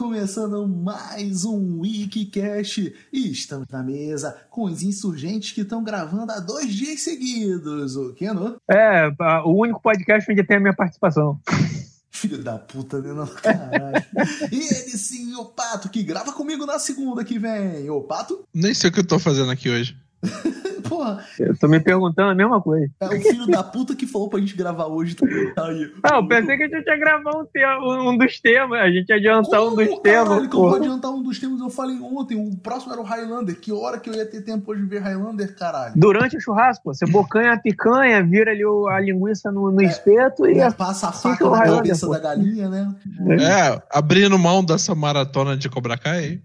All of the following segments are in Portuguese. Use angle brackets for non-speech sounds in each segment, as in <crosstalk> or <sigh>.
começando mais um Wikicast e estamos na mesa com os insurgentes que estão gravando há dois dias seguidos. O que, não? É, o único podcast onde tem a minha participação. <laughs> Filho da puta, né? Não, caralho. <laughs> e ele sim, o Pato, que grava comigo na segunda que vem. Ô, Pato? Nem sei o que eu tô fazendo aqui hoje. <laughs> Porra. Eu tô me perguntando a mesma coisa. É o filho da puta que falou pra gente gravar hoje. Tá aí. Ah, eu pensei que a gente ia gravar um, tema, um dos temas. A gente ia adiantar Como, um dos caralho, temas. que eu vou adiantar um dos temas, eu falei ontem. O próximo era o Highlander. Que hora que eu ia ter tempo hoje de ver Highlander, caralho? Durante o churrasco, você bocanha a picanha, vira ali a linguiça no, no É, espeto e. É, passa a faca o na cabeça pô. da galinha, né? É, abrindo mão dessa maratona de Cobra Kai.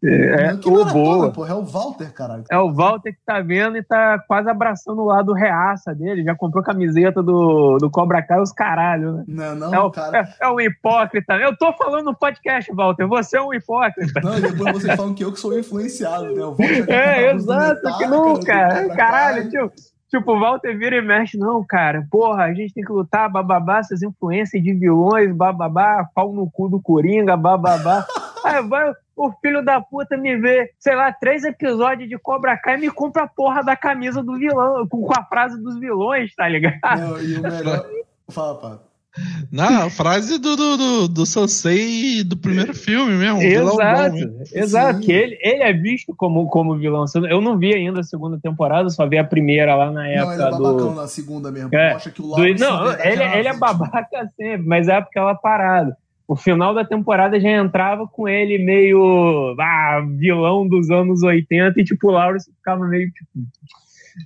É, que o maratona, boa. porra. É o Walter, caralho. É o Walter que tá vendo e tá quase abraçando o lado reaça dele. Já comprou camiseta do, do Cobra Kai, os caralho, né? Não, não, É, o, cara. é, é um hipócrita. Eu tô falando no podcast, Walter. Você é um hipócrita. Não, e depois vocês falam que eu que sou influenciado, né? O Walter É, do exato. Que não, cara. Caralho, tipo, tipo, o Walter vira e mexe. Não, cara. Porra, a gente tem que lutar, bababá, essas influências de vilões, bababá, pau no cu do Coringa, bababá. <laughs> Aí vai o filho da puta me vê, sei lá, três episódios de Cobra Kai e me compra a porra da camisa do vilão, com, a frase dos vilões, tá ligado? Não, e o melhor. <laughs> Fala, pá. Na a frase do, do, do, do Sansei do primeiro filme mesmo. vilão bom, Exato, exato. Sim. Que ele, ele é visto como, como vilão. Eu não vi ainda a segunda temporada, só vi a primeira lá na Não, época ele é babacão do. na segunda mesmo. É, Mostra que o do- não, ele, ele é babaca sempre, mas é aquela parada. O final da temporada já entrava com ele meio ah, vilão dos anos 80 e tipo, o Lawrence ficava meio tipo.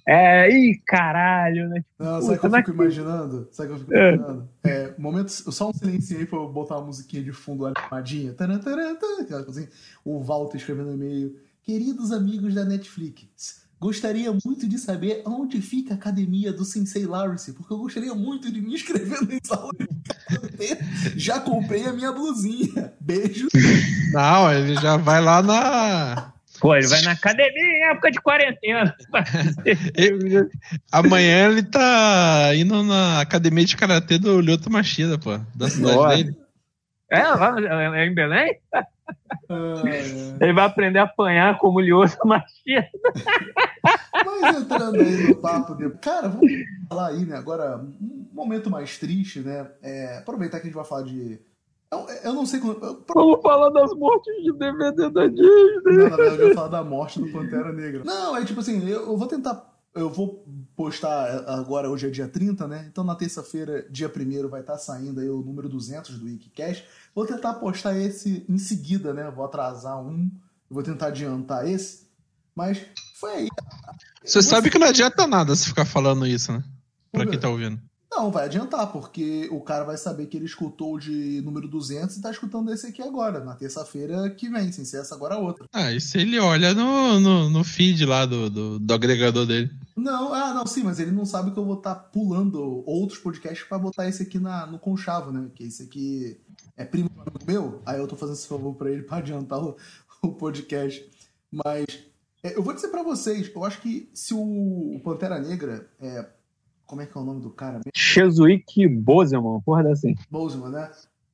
É, ih, caralho, né? Não, sabe o que eu fico imaginando? Sabe o que eu fico É. imaginando? É, momentos, só um silêncio aí pra eu botar uma musiquinha de fundo animadinha. Taran, taran, taran, aquela coisinha. O Walter escrevendo no e-mail. Queridos amigos da Netflix, gostaria muito de saber onde fica a academia do Sensei Lawrence, porque eu gostaria muito de me inscrever <laughs> nessa aula de karatê. Já comprei a minha blusinha. Beijo. Não, ele já vai lá na. Pô, ele vai na academia em época de quarentena. <laughs> Amanhã ele tá indo na academia de karatê do Lyoto Machida, pô. Da cidade Nossa. dele. É, lá é em Belém? Ah, é. Ele vai aprender a apanhar como lioso machista. Mas entrando aí no papo de. Cara, vamos falar aí, né? Agora, um momento mais triste, né? É, aproveitar que a gente vai falar de. Eu, eu não sei quando. eu- Vamos falar das mortes de DVD da Disney. Não, na verdade, eu ia falar da morte do Pantera Negra. Não, é tipo assim, eu, eu vou tentar. Eu vou postar agora, hoje é dia 30, né? Então na terça-feira, dia 1 vai estar saindo aí o número 200 do Wikicast. Vou tentar postar esse em seguida, né? Vou atrasar um, vou tentar adiantar esse. Mas foi aí. Você sabe que não adianta nada se ficar falando isso, né? Pra quem tá ouvindo. Não, vai adiantar, porque o cara vai saber que ele escutou o de número 200 e tá escutando esse aqui agora, na terça-feira que vem, sem ser essa agora a outra. Ah, e se ele olha no, no, no feed lá do, do, do agregador dele? Não, ah, não, sim, mas ele não sabe que eu vou estar pulando outros podcasts pra botar esse aqui na, no conchavo, né? Que esse aqui é primo meu, aí eu tô fazendo esse favor pra ele <laughs> pra adiantar o, o podcast. Mas é, eu vou dizer pra vocês, eu acho que se o, o Pantera Negra, é, como é que é o nome do cara mesmo? Chesuik Bozeman, porra assim. Bozeman, né?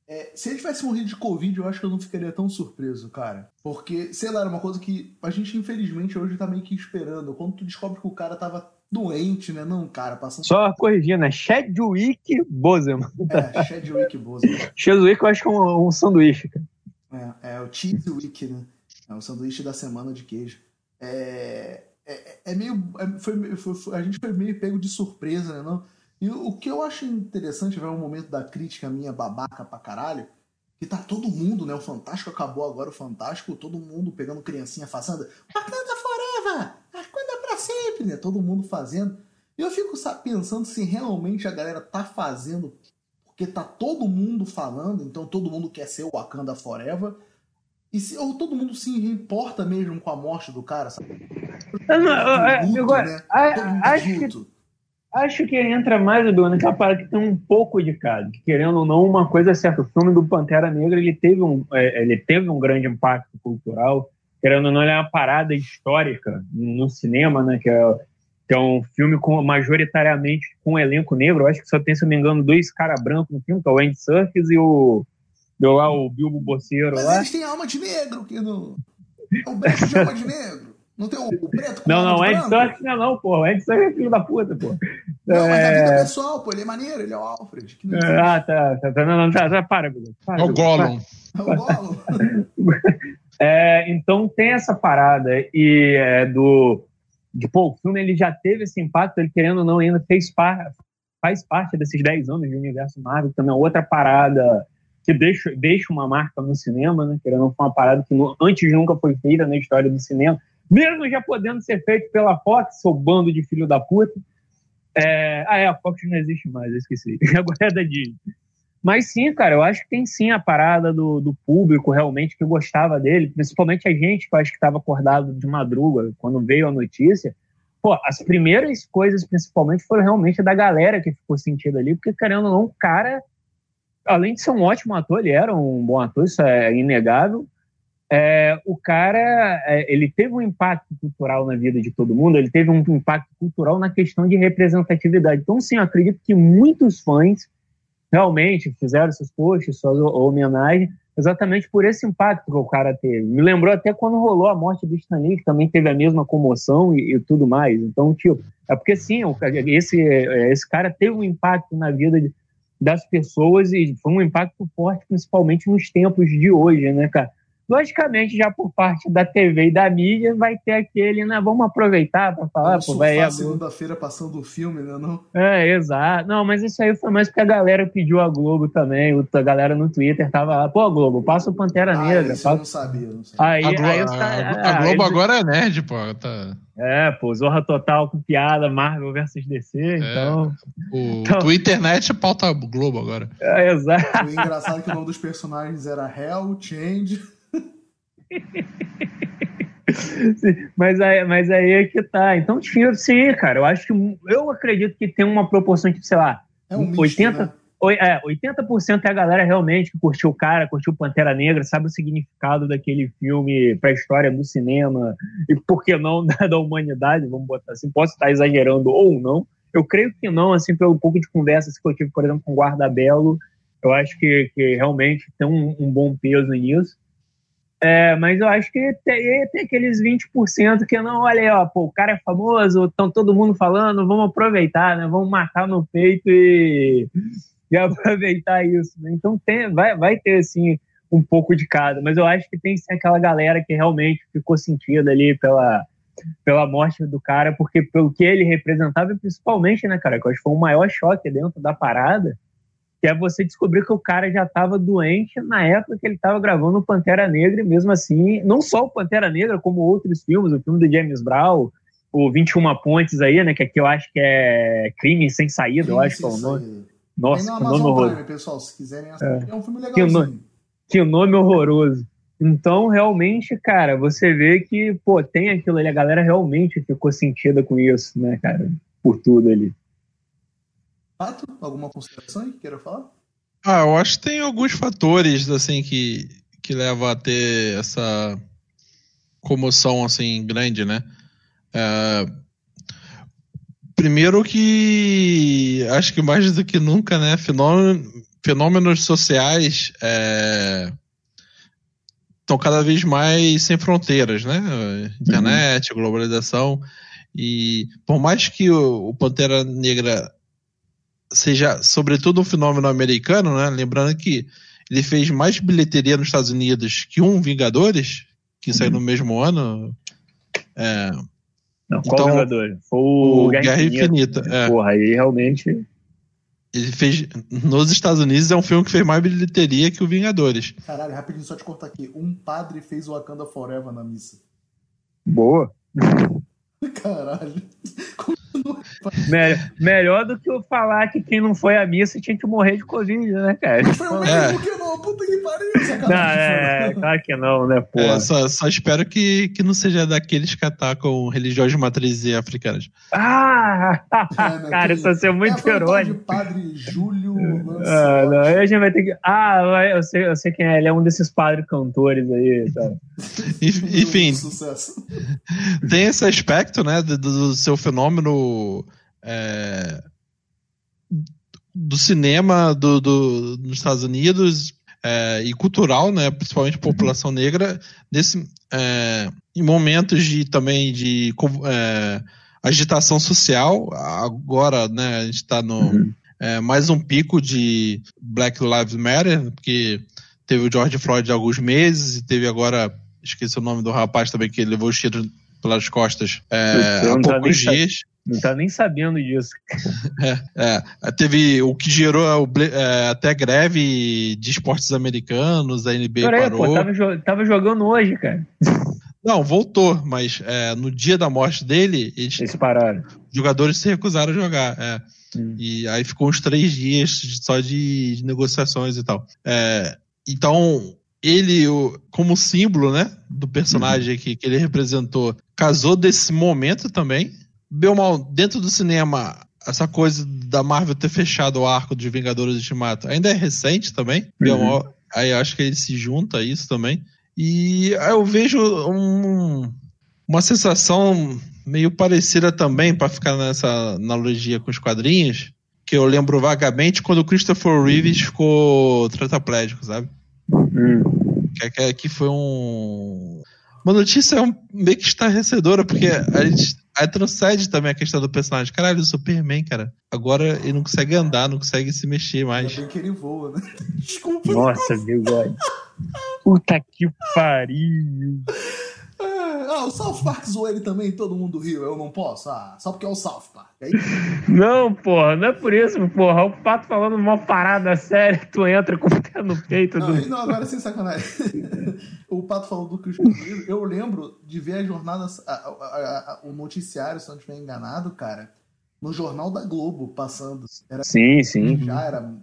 É, se ele tivesse morrido de Covid, eu acho que eu não ficaria tão surpreso, cara. Porque, sei lá, era uma coisa que a gente, infelizmente, hoje tá meio que esperando. Quando tu descobre que o cara tava doente, né? Não, cara, passando. Só corrigindo, é Chadwick Bozeman. É, Chadwick Boseman. <laughs> Chesuik eu acho que é um, um sanduíche, cara. É, é o Cheese Week, né? É o sanduíche da semana de queijo. É, é, é meio. é- foi, foi- a gente foi meio pego de surpresa, né? Não? E o, que eu acho interessante, vai um momento da crítica minha babaca pra caralho, que tá todo mundo, né? O Fantástico acabou agora, o Fantástico, todo mundo pegando criancinha fazendo Wakanda Forever! Wakanda pra sempre, né? Todo mundo fazendo. E eu fico sa- pensando se realmente a galera tá fazendo porque tá todo mundo falando, então todo mundo quer ser o Wakanda Forever. E se, ou todo mundo se importa mesmo com a morte do cara, sabe? Eu não- eu- eu- Luto, agora, né? acho que. Acho que entra mais, Bruno, naquela parada que tem um pouco de cada. Que, querendo ou não, uma coisa é certa. O filme do Pantera Negra ele teve um, é, ele teve um grande impacto cultural. Querendo ou não, ele é uma parada histórica no cinema, né? Que é, que é um filme com, majoritariamente com um elenco negro. Eu acho que só tem, se eu não me engano, dois caras brancos no filme, que é o Andy Serkis e o, Deu lá o Bilbo Boceiro Mas lá. eles têm alma de negro, que no... É o branco de alma de negro. Não tem o, o preto com Não, não, de Ed? Serkis não é não, pô. O Ed Serkis é filho da puta, pô. Não, mas a vida É... pessoal, pô, ele é maneiro, ele é o Alfred. É, Ah, tá, tá, tá, não, não, tá, tá, para, Gugu, para, É o Gollum. É o Gollum. <laughs> É, então tem essa parada e é, do de pô, o filme ele já teve esse impacto, ele querendo ou não ainda fez par, faz parte desses 10 anos do universo Marvel, também é outra parada que deixa, deixa uma marca no cinema, né? Querendo não, foi uma parada que antes nunca foi feita na história do cinema, mesmo já podendo ser feito pela Fox, seu bando de filho da puta. É, ah, é, a Fox não existe mais, eu esqueci. <laughs> Agora é da Disney. Mas sim, cara, eu acho que tem sim a parada do, do público realmente que gostava dele, principalmente a gente que eu acho que estava acordado de madruga quando veio a notícia. Pô, as primeiras coisas, principalmente, foram realmente da galera que ficou sentido ali, porque, querendo ou não, o cara, além de ser um ótimo ator, ele era um bom ator, isso é inegável. É, o cara, é, ele teve um impacto cultural na vida de todo mundo, ele teve um impacto cultural na questão de representatividade. Então, sim, eu acredito que muitos fãs realmente fizeram seus posts, suas homenagens, exatamente por esse impacto que o cara teve. Me lembrou até quando rolou a morte do Stanley, que também teve a mesma comoção e, e tudo mais. Então, tipo, é porque sim, esse, esse cara teve um impacto na vida de, das pessoas e foi um impacto forte, principalmente nos tempos de hoje, né, cara? Logicamente, já por parte da TV e da mídia, vai ter aquele, né? Vamos aproveitar para falar, pô, vai a segunda-feira passando o filme, né? Não? É, exato. Não, mas isso aí foi mais porque a galera pediu a Globo também. A galera no Twitter tava lá, pô, Globo, passa o Pantera ah, Negra. Isso passa... eu não sabia, não sabia. Aí, a, Glo aí a, a, a Globo aí... agora é nerd, pô. Tá... É, pô, Zorra Total com piada, Marvel versus DC, é, então... O <laughs> então... Twitternet pauta Globo agora. É, exato. O engraçado é que o nome dos personagens era Hell, Change... <laughs> mas, aí, mas aí é que tá. Então, tipo, sim, cara, eu acho que eu acredito que tem uma proporção, tipo, sei lá, é um 80, misto, né? É, 80% é a galera realmente que curtiu o cara, curtiu Pantera Negra, sabe o significado daquele filme pra história do cinema e por que não <laughs> da, da humanidade, vamos botar assim. Posso estar exagerando ou não. Eu creio que não, assim, pelo pouco de conversas que eu tive, por exemplo, com o Guarda Belo, eu acho que, que realmente tem um, um bom peso nisso. É, mas eu acho que tem, tem aqueles 20% que não, olha aí, ó, pô, o cara é famoso, estão todo mundo falando, vamos aproveitar, né? Vamos matar no peito e, e <laughs> aproveitar isso. Né? Então tem, vai, vai ter, assim, um pouco de cada, mas eu acho que tem sim aquela galera que realmente ficou sentida ali pela, pela morte do cara, porque pelo que ele representava, principalmente, né, cara, que eu acho que foi o maior choque dentro da parada, que é você descobrir que o cara já estava doente na época que ele estava gravando o Pantera Negra, e mesmo assim, não só o Pantera Negra, como outros filmes, o filme do James Brown, o 21 Pontes aí, né, que aqui eu acho que é Crime Sem Saída, Crime eu acho que é o nome. Nossa, que nome horroroso. pessoal, se quiserem assistir, é. é um filme legalzinho. Que, no... que nome horroroso. Então, realmente, cara, você vê que, pô, tem aquilo ali, a galera realmente ficou sentida com isso, né, cara, por tudo ali. Pato, alguma consideração que queira falar? Ah, eu acho que tem alguns fatores assim que, que levam a ter essa comoção assim grande, né? É, primeiro que acho que mais do que nunca, né? Fenômeno, fenômenos sociais estão é, cada vez mais sem fronteiras, né? Internet, uhum. globalização e por mais que o, o Pantera Negra seja sobretudo um fenômeno americano, né? Lembrando que ele fez mais bilheteria nos Estados Unidos que um Vingadores, que saiu no mesmo ano. É, Não, qual então, o, o Guerra, Guerra Infinita. Infinita. É. Porra, aí realmente. Ele fez. Nos Estados Unidos é um filme que fez mais bilheteria que o Vingadores. Caralho, rapidinho, só te cortar aqui. Um padre fez o Wakanda Forever na missa. Boa. <laughs> Caralho. Melhor, melhor do que eu falar que quem não foi à missa tinha que morrer de Covid, né, cara? Foi o mesmo que não, puta que pariu, Não, é, claro que não, né, pô. É, só, só, espero que, que não seja daqueles que atacam religiões de matrizes africanas. Ah! É, né, <laughs> cara, isso vai ser muito é, irônico. padre Júlio ah, não, a gente vai ter que. Ah, eu sei, eu sei quem é, ele é um desses padres cantores aí, sabe? Enfim, tem esse aspecto, né, do, do seu fenômeno é, do cinema do, do, nos Estados Unidos, é, e cultural, né, principalmente população negra, nesse, é, em momentos de também de é, agitação social. Agora, né, a gente está no uhum. é, mais um pico de Black Lives Matter, porque teve o George Floyd há alguns meses e teve agora, esqueci o nome do rapaz também que levou os tiros pelas costas é, há poucos dias. Não tá nem sabendo disso. <laughs> É, é. Teve o que gerou é, até greve de esportes americanos, a NBA Peraí, parou. Pô, tava, tava, jogando hoje, cara. Não, voltou, mas é, no dia da morte dele, eles, eles pararam. Os jogadores se recusaram a jogar. É. Hum. E aí ficou uns três dias só de, de negociações e tal. É, então, ele, como símbolo, né, do personagem uhum. que, que ele representou, casou desse momento também. Belmal, dentro do cinema, essa coisa da Marvel ter fechado o arco de Vingadores Ultimato ainda é recente também. Uhum. Belmal, aí acho que ele se junta a isso também. E eu vejo um, uma sensação meio parecida também, para ficar nessa analogia com os quadrinhos, que eu lembro vagamente quando o Christopher Reeves ficou tetraplégico, sabe? Hum. Que, que, que foi um. Uma notícia meio que estarrecedora, porque a gente aí transcende também a questão do personagem. Caralho, o Superman, cara. Agora ele não consegue andar, não consegue se mexer mais. Ainda bem que ele voa, né? <laughs> Desculpa. Nossa, meu God. Puta que pariu. Ah, o South Park zoou ele também, todo mundo riu, eu não posso? Ah, só porque é o South Park. É não, porra, não é por isso, porra. O Pato falando uma parada séria, tu entra com o pé no peito. Não, do... não agora sem sacanagem. <laughs> o Pato falou do Christian Eu lembro de ver a jornada, a, a, a, o noticiário, se não estiver enganado, cara, no Jornal da Globo, passando. Era, sim, sim. Já era.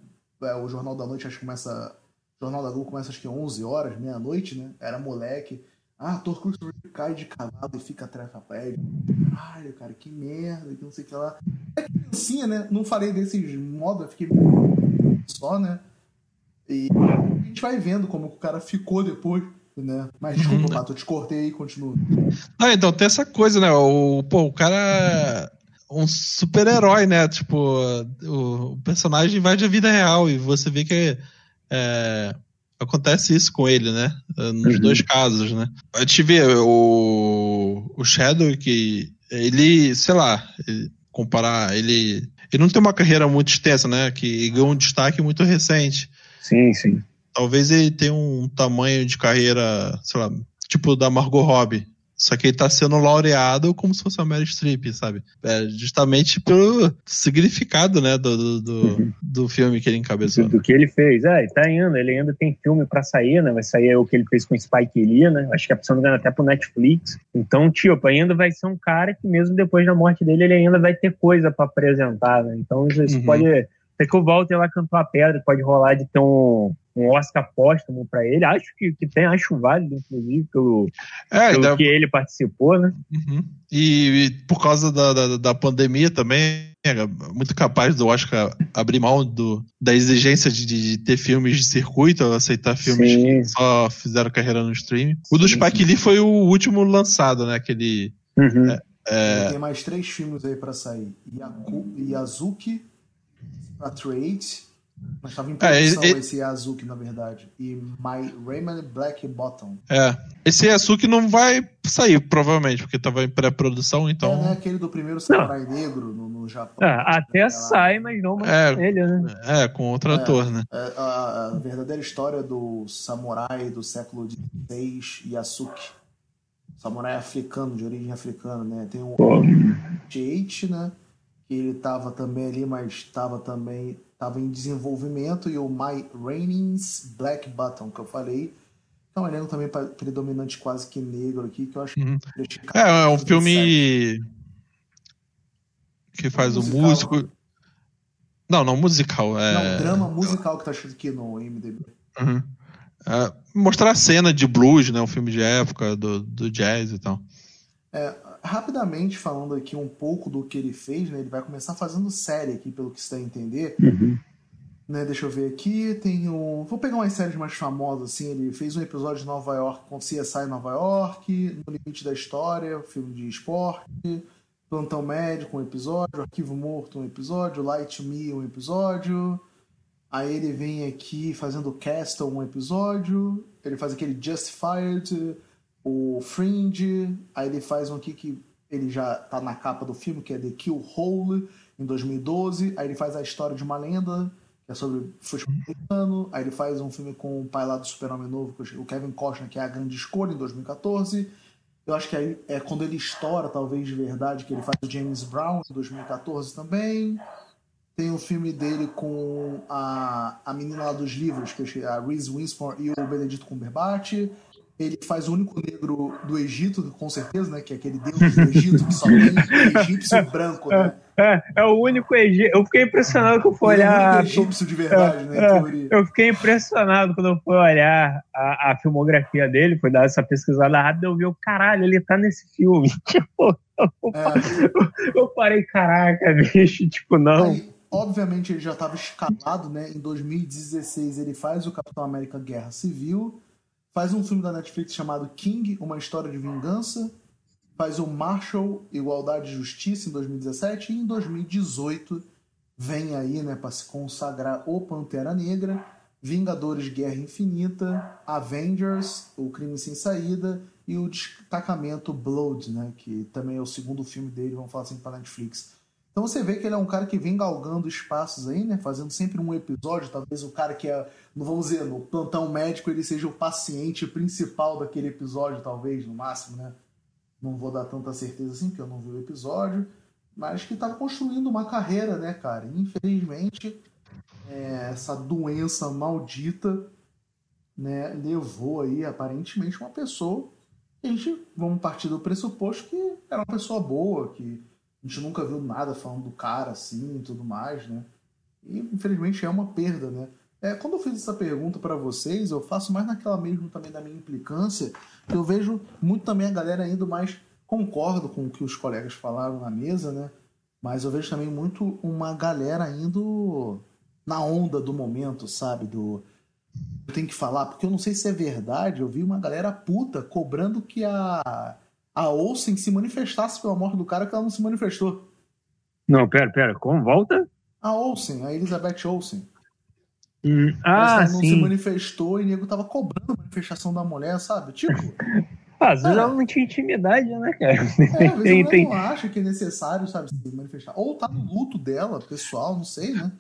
É, o Jornal da Noite, acho que começa. O Jornal da Globo começa acho que 11 horas, meia-noite, né? Era moleque. Ah, Thor Cruz cai de cavalo e fica trefapédico. Caralho, cara, que merda, que não sei o que lá. É criancinha, né? Não falei desses modos, eu fiquei só, né? E a gente vai vendo como o cara ficou depois, né? Mas desculpa, uhum. Pato, eu te cortei e continua. Ah, então tem essa coisa, né? O, pô, o cara um super-herói, né? Tipo, o, o personagem vai a vida real e você vê que é, acontece isso com ele, né? Nos uhum. dois casos, né? A gente vê o, o Shadow que ele, sei lá, ele, comparar, ele, ele não tem uma carreira muito extensa, né? Que ganhou um destaque muito recente. Sim, sim. Talvez ele tenha um tamanho de carreira, sei lá, tipo da Margot Robbie. Só que ele tá sendo laureado como se fosse a Mary Streep, sabe? É justamente pelo significado, né, do, do, do, uhum. do filme que ele encabeçou. Do, do, que ele fez. É, ele tá indo, ele ainda tem filme para sair, né? Vai sair o que ele fez com Spike Lee, né? Acho que é precisando ganhar até pro Netflix. Então, tipo, ainda vai ser um cara que mesmo depois da morte dele, ele ainda vai ter coisa para apresentar, né? Então, isso uhum. pode até que o Walter lá cantou a pedra, pode rolar de ter um, um Oscar póstumo para ele. Acho que, que tem, acho válido, inclusive, pelo, é, pelo da... que ele participou, né? Uhum. E, e, por causa da, da, da, pandemia também, é muito capaz do Oscar abrir mão do, da exigência de, de ter filmes de circuito, aceitar filmes sim. que só fizeram carreira no streaming. O do Spike Lee foi o último lançado, né? Aquele. Uhum. É, é... Tem mais três filmes aí para sair: Yaku, Yazuki a Trade, mas estava em é, produção é, esse Azuki, na verdade. E My Raymond Black Bottom. É. Esse Azuki não vai sair, provavelmente, porque estava em pré-produção, então. É, né? Aquele do primeiro Samurai não. Negro no, no Japão. É, até sai, mas não é, ele, né? É, com outro é, ator, né? É, a, a, verdadeira história do samurai do século XVI, Yasuki. Samurai africano, de origem africana, né? Tem um Jade, né? Que ele estava também ali, mas estava também estava em desenvolvimento, e o My Rainings Black Button, que eu falei. Então, um elenco também predominante quase que negro aqui, que eu acho uhum. É, é um filme que faz o músico. Não, não musical. É... Não, drama musical que tá escrito aqui no IMDb. Uhum. É, mostrar a cena de blues, né? Um filme de época do, do jazz e tal. É, rapidamente falando aqui um pouco do que ele fez, né? Ele vai começar fazendo série aqui, pelo que você está a entender. Uhum. Né, deixa eu ver aqui, tem um... Vou pegar umas séries mais famosas, assim, ele fez um episódio de Nova York com CSI Nova York, No Limite da História, filme de esporte, Plantão Médico, um episódio, Arquivo Morto, um episódio, Light Me, um episódio, Aí ele vem aqui fazendo Castle um episódio. Ele faz aquele Justified, o Fringe. Aí ele faz um aqui que ele já tá na capa do filme, que é The Kill Hole, em 2012. Aí ele faz a história de uma lenda, que é sobre futebol americano. Aí ele faz um filme com o pai lá do Super-Homem Novo, o Kevin Costner, que é a grande escolha, em 2014. Eu acho que aí é quando ele estoura, talvez de verdade, que ele faz o James Brown, em 2014 também. Tem o filme dele com a, a menina lá dos livros, que é a Reese Winsmore e o Benedito Cumberbatch. Ele faz o único negro do Egito, com certeza, né? Que é aquele deus do Egito que só tem <laughs> egípcio branco, né? É, é o único egípcio. Eu fiquei impressionado quando eu fui olhar. É o único egípcio de verdade, né? É, eu fiquei impressionado quando eu fui olhar a, a filmografia dele, foi dar essa pesquisada rápida, eu vi o caralho, ele tá nesse filme. <laughs> Tipo, eu, é. eu parei, caraca, bicho, tipo, não. Aí, obviamente ele já estava escalado, né? Em 2016 ele faz o Capitão América Guerra Civil, faz um filme da Netflix chamado King, uma história de vingança, faz o Marshall, Igualdade e Justiça em 2017 e em 2018 vem aí, né, para se consagrar o Pantera Negra, Vingadores Guerra Infinita, Avengers, O Crime Sem Saída e o Destacamento Blood, né, que também é o segundo filme dele, vamos falar assim, para Netflix. Então você vê que ele é um cara que vem galgando espaços aí, né? Fazendo sempre um episódio. Talvez o cara que é, não vamos dizer, no plantão médico, ele seja o paciente principal daquele episódio, talvez, no máximo, né? Não vou dar tanta certeza assim, porque eu não vi o episódio. Mas que tá construindo uma carreira, né, cara? infelizmente, é, essa doença maldita né, levou aí, aparentemente, uma pessoa. A gente, vamos partir do pressuposto que era uma pessoa boa, que a gente nunca viu nada falando do cara assim e tudo mais, né? E infelizmente é uma perda, né? É, quando eu fiz essa pergunta para vocês, eu faço mais naquela mesmo também da minha implicância, que eu vejo muito também a galera indo mais concordo com o que os colegas falaram na mesa, né? Mas eu vejo também muito uma galera indo na onda do momento, sabe? Do eu tenho que falar, porque eu não sei se é verdade, eu vi uma galera puta cobrando que a a Olsen se manifestasse pela morte do cara que ela não se manifestou. Não, pera, pera, como? Volta? A Olsen, a Elizabeth Olsen. Hum, ah, ela não sim. se manifestou e o nego tava cobrando a manifestação da mulher, sabe? Tipo. Ah, <laughs> às vezes ela não tinha intimidade, né, cara? É, às vezes <laughs> tem, não acha que é necessário, sabe, se manifestar. Ou tá no luto dela, pessoal, não sei, né?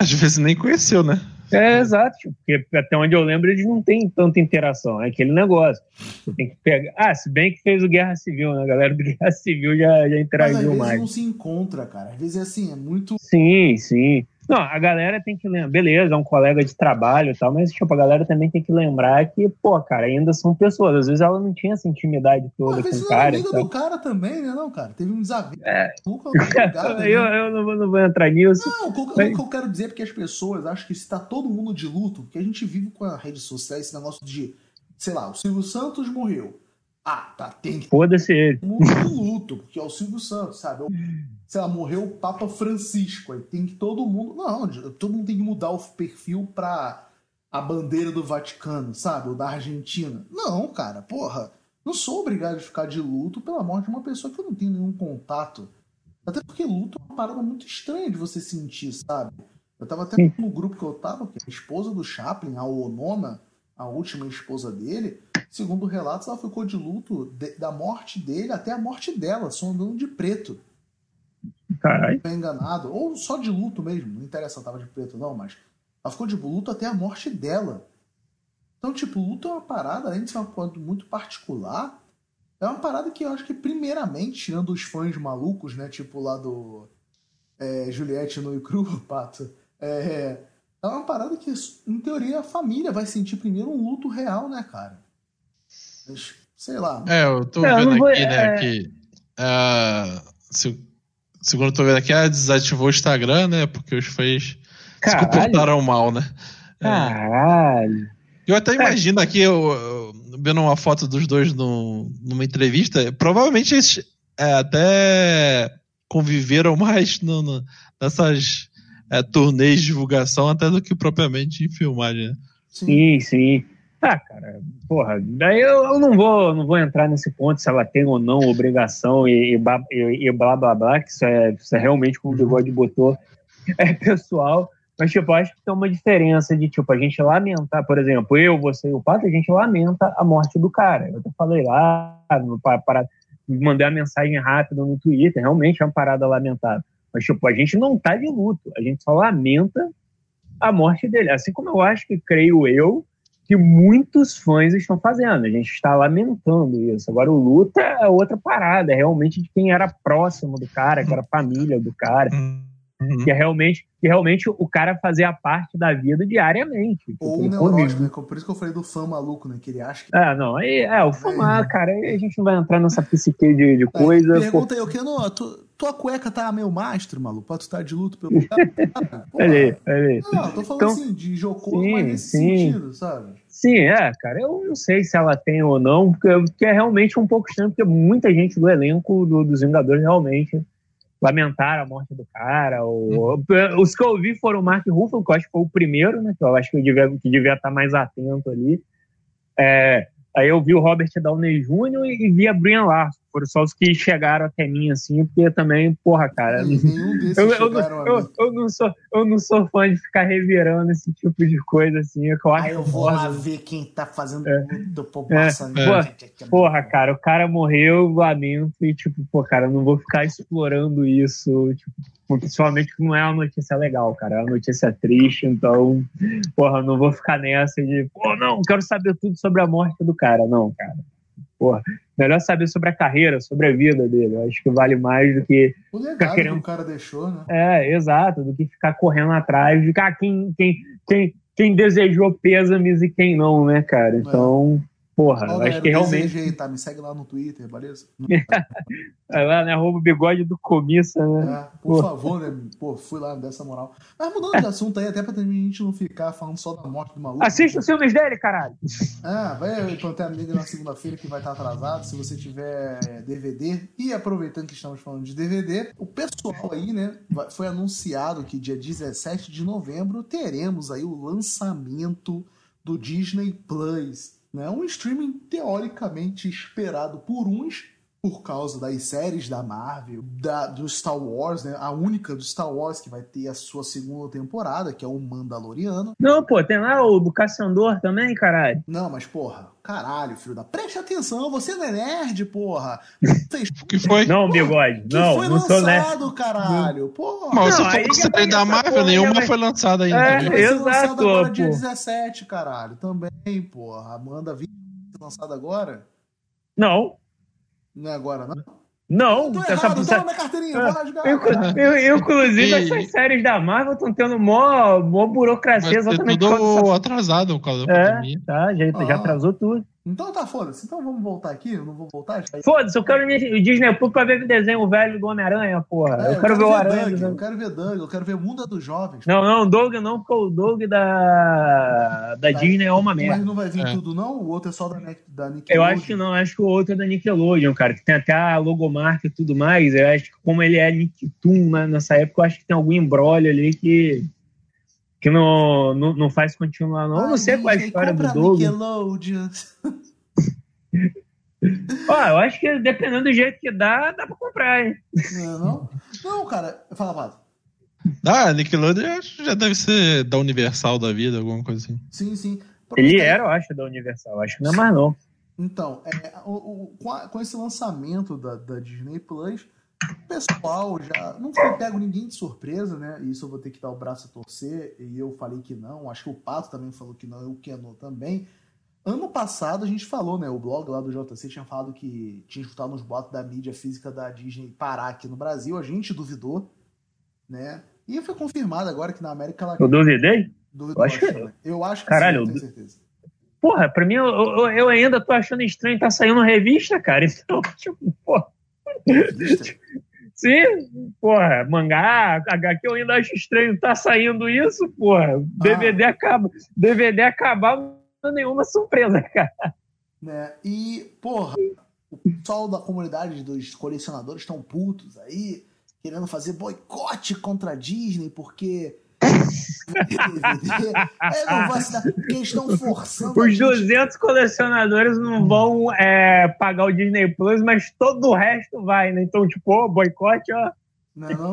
Às vezes nem conheceu, né? É, exato, porque até onde eu lembro eles não têm tanta interação, é aquele negócio. Você tem que pegar. Ah, se bem que fez o Guerra Civil, né? A galera do Guerra <laughs> Civil já, já interagiu Mas às mais. vezes não se encontra, cara. Às vezes é assim, é muito. Sim, sim. Não, a galera tem que lembrar, beleza, é um colega de trabalho e tal, mas tipo, a galera também tem que lembrar que, pô, cara, ainda são pessoas. Às vezes ela não tinha essa intimidade toda com o cara. Às do cara também, né, não, cara? Teve um desafio. É. <laughs> eu, eu não, vou, não vou entrar nisso. Não, o, mas... que eu quero dizer é porque as pessoas acham que se tá todo mundo de luto, porque a gente vive com a rede social esse negócio de, sei lá, o Silvio Santos morreu. Ah, tá, tem que. Foda-se ele. Muito luto, porque é o Silvio Santos, sabe? Sei lá, morreu o Papa Francisco. Aí tem que todo mundo. Não, todo mundo tem que mudar o perfil pra a bandeira do Vaticano, sabe? Ou da Argentina. Não, cara, porra. Não sou obrigado a ficar de luto pela morte de uma pessoa que eu não tenho nenhum contato. Até porque luto é uma parada muito estranha de você sentir, sabe? Eu tava até no grupo que eu tava, que a esposa do Chaplin, a Onona, a última esposa dele, segundo relatos, ela ficou de luto de, da morte dele até a morte dela, só andando de preto. Caralho. Foi enganado. Ou só de luto mesmo, não interessa, ela tava de preto não, mas ela ficou de luto até a morte dela. Então, tipo, luto é uma parada, além de ser uma coisa muito particular, é uma parada que eu acho que, primeiramente, tirando os fãs malucos, né? Tipo lá do é, Juliette no e cru, <laughs> Pato. É, é uma parada que, em teoria, a família vai sentir primeiro um luto real, né, cara? Mas, sei lá. É, eu tô é, vendo vou, aqui, né, é... que. Uh, se, segundo eu tô vendo aqui, ela desativou o Instagram, né? Porque os fãs se comportaram mal, né? É. Caralho. Eu até imagino aqui, eu, eu, vendo uma foto dos dois no, numa entrevista, provavelmente eles é, até conviveram mais no, no, nessas é, turnês de divulgação até do que propriamente em filmagem. Né? Sim, sim. Ah, cara, porra, daí eu, eu, não vou não vou entrar nesse ponto se ela tem ou não obrigação e, e, e, e blá blá blá, que isso é, isso é realmente como o Bigode botou, <laughs> é pessoal. Mas, tipo, acho que tem uma diferença de, tipo, a gente lamentar, por exemplo, eu, você e o Pato, a gente lamenta a morte do cara. Eu até falei lá, para, para mandei uma mensagem rápida no Twitter, realmente é uma parada lamentável. Mas, tipo, a gente não tá de luto, a gente só lamenta a morte dele. Assim como eu acho que, creio eu, que muitos fãs estão fazendo. A gente está lamentando isso. Agora, o luto é outra parada, é realmente de quem era próximo do cara, que era família do cara. Uhum. Que é realmente que realmente o cara fazia parte da vida diariamente. Ou o neurótico, né? Por isso que eu falei do fã maluco, né? Que ele acha que. É, não, aí, é, o fã, é. cara, aí a gente não vai entrar nessa psique de, de é, coisa. Pergunta aí, o que não, tu, tua cueca tá meio mastro, maluco, pra tu estar tá de luto pelo. <laughs> olha aí, olha aí. Não, tô falando então, assim, de jocoso, sim, mas nesse sim. sentido, sabe? Sim, é, cara, eu não sei se ela tem ou não, porque, porque é realmente um pouco estranho, porque muita gente do elenco do, dos Vingadores realmente lamentaram a morte do cara. Ou, uhum. Os que eu ouvi foram o Mark Ruffalo, que eu acho que foi o primeiro, né? Que eu acho que eu devia, que devia estar mais atento ali. É, aí eu vi o Robert Downey Jr. e, e vi a Brian Larson foram só os que chegaram até mim, assim, porque também, porra, cara. Eu, eu, eu, eu, não sou, eu não sou fã de ficar revirando esse tipo de coisa, assim. Eu, acho, eu vou lá ver quem tá fazendo é, do população. É, porra, porra, cara, o cara morreu, lamento, e tipo, pô, cara, eu não vou ficar explorando isso, tipo, principalmente que não é uma notícia legal, cara, é uma notícia triste, então, porra, não vou ficar nessa de, pô, não, quero saber tudo sobre a morte do cara, não, cara. Porra, melhor saber sobre a carreira, sobre a vida dele. Eu acho que vale mais do que. O legado querendo... que o cara deixou, né? É, exato, do que ficar correndo atrás de ah, quem, quem, quem, quem desejou pêsames e quem não, né, cara? É. Então. É. Porra, acho que realmente. Desejei, tá? Me segue lá no Twitter, beleza? <laughs> é lá, né? Arroba bigode do comissa, né? É, por Porra. favor, né? Pô, fui lá dessa moral. Mas mudando de assunto aí, até pra a gente não ficar falando só da morte do maluco. Assista os filmes dele, caralho. É, vai Pantera Negra na segunda-feira que vai estar atrasado. Se você tiver DVD. E aproveitando que estamos falando de DVD, o pessoal aí, né? Foi anunciado que dia 17 de novembro teremos aí o lançamento do Disney Plus né? Um streaming teoricamente esperado por uns por causa das séries da Marvel, da, do Star Wars, né? A única do Star Wars que vai ter a sua segunda temporada, que é o Mandaloriano. Não, pô, tem lá o do Caçandor também, caralho. Não, mas porra, caralho, filho da. Preste atenção, você não é nerd, porra. <laughs> Fez... que foi? Não, bigode. Que não, foi não lançado, sou caralho. Porra. Mas não, se for série da Marvel, nenhuma vai... foi lançada ainda. É, vai exato, lançada agora pô. dia 17, caralho. Também, porra. Amanda Vitor lançada agora? Não. Não é agora, não? Não, tô essa errado, essa... minha carteirinha, vou rasgar. inclusive, essas séries da Marvel estão tendo mó, mó burocracia exatamente. Tudo atrasado por causa da é, pandemia. Tá, já, ah. já atrasou tudo. Então tá, foda-se. Então vamos voltar aqui. Eu não vou voltar. Foda-se, eu quero o Disney Plus pra ver o desenho velho do Homem-Aranha, porra. É, eu, eu, quero, quero ver o Aranha. Doug? Eu quero ver Doug, eu quero ver Mundo dos Jovens. Não, não, Doug não, porque o Doug da, da tá. Disney é uma merda. Mas não vai vir é. tudo, não? O outro é só da, da Nickelodeon? Eu acho que não, acho que o outro é da Nickelodeon, cara, que tem até a logomarca e tudo mais. Eu acho que como ele é Nicktoon né, nessa época, eu acho que tem algum embrólio ali que que não, não, não faz continuar, não. Eu não sei qual é a história do Doug. <laughs> Ó, eu acho que dependendo do jeito que dá, dá pra comprar, hein? Não, não? não cara, fala, Pato. Ah, Nickelodeon já deve ser da Universal da vida, alguma coisa assim. Sim, sim. Ele era, eu acho, da Universal. Acho que não é mais não. Então, é, o, o, com, a, com, esse lançamento da, da, Disney Plus, o pessoal já não foi pego ninguém de surpresa, né? Isso eu vou ter que dar o braço a torcer. E eu falei que não. Acho que o Pato também falou que não. E o Keno também. Ano passado a gente falou, né? O blog lá do JC tinha falado que tinha escutado nos boatos da mídia física da Disney parar aqui no Brasil. A gente duvidou, né? E foi confirmado agora que na América ela. Eu duvidei? Duvidou, eu acho que. Eu acho que Caralho, sim, eu tenho certeza. Porra, pra mim, eu, eu, eu, ainda tô achando estranho tá saindo revista, cara. <laughs> Então, tipo, porra. <laughs> Sim, porra, mangá, HQ eu ainda acho estranho tá saindo isso, porra. DVD ah. acaba. DVD acabar nenhuma surpresa, <laughs> cara. Né? E, porra, o pessoal da comunidade dos colecionadores estão putos aí, querendo fazer boicote contra a Disney, porque. É, não vai assinar, porque eles estão forçando. Os 200 colecionadores não vão é, pagar o Disney Plus, mas todo o resto vai, né? Então, tipo, oh, boicote, ó. Não, não.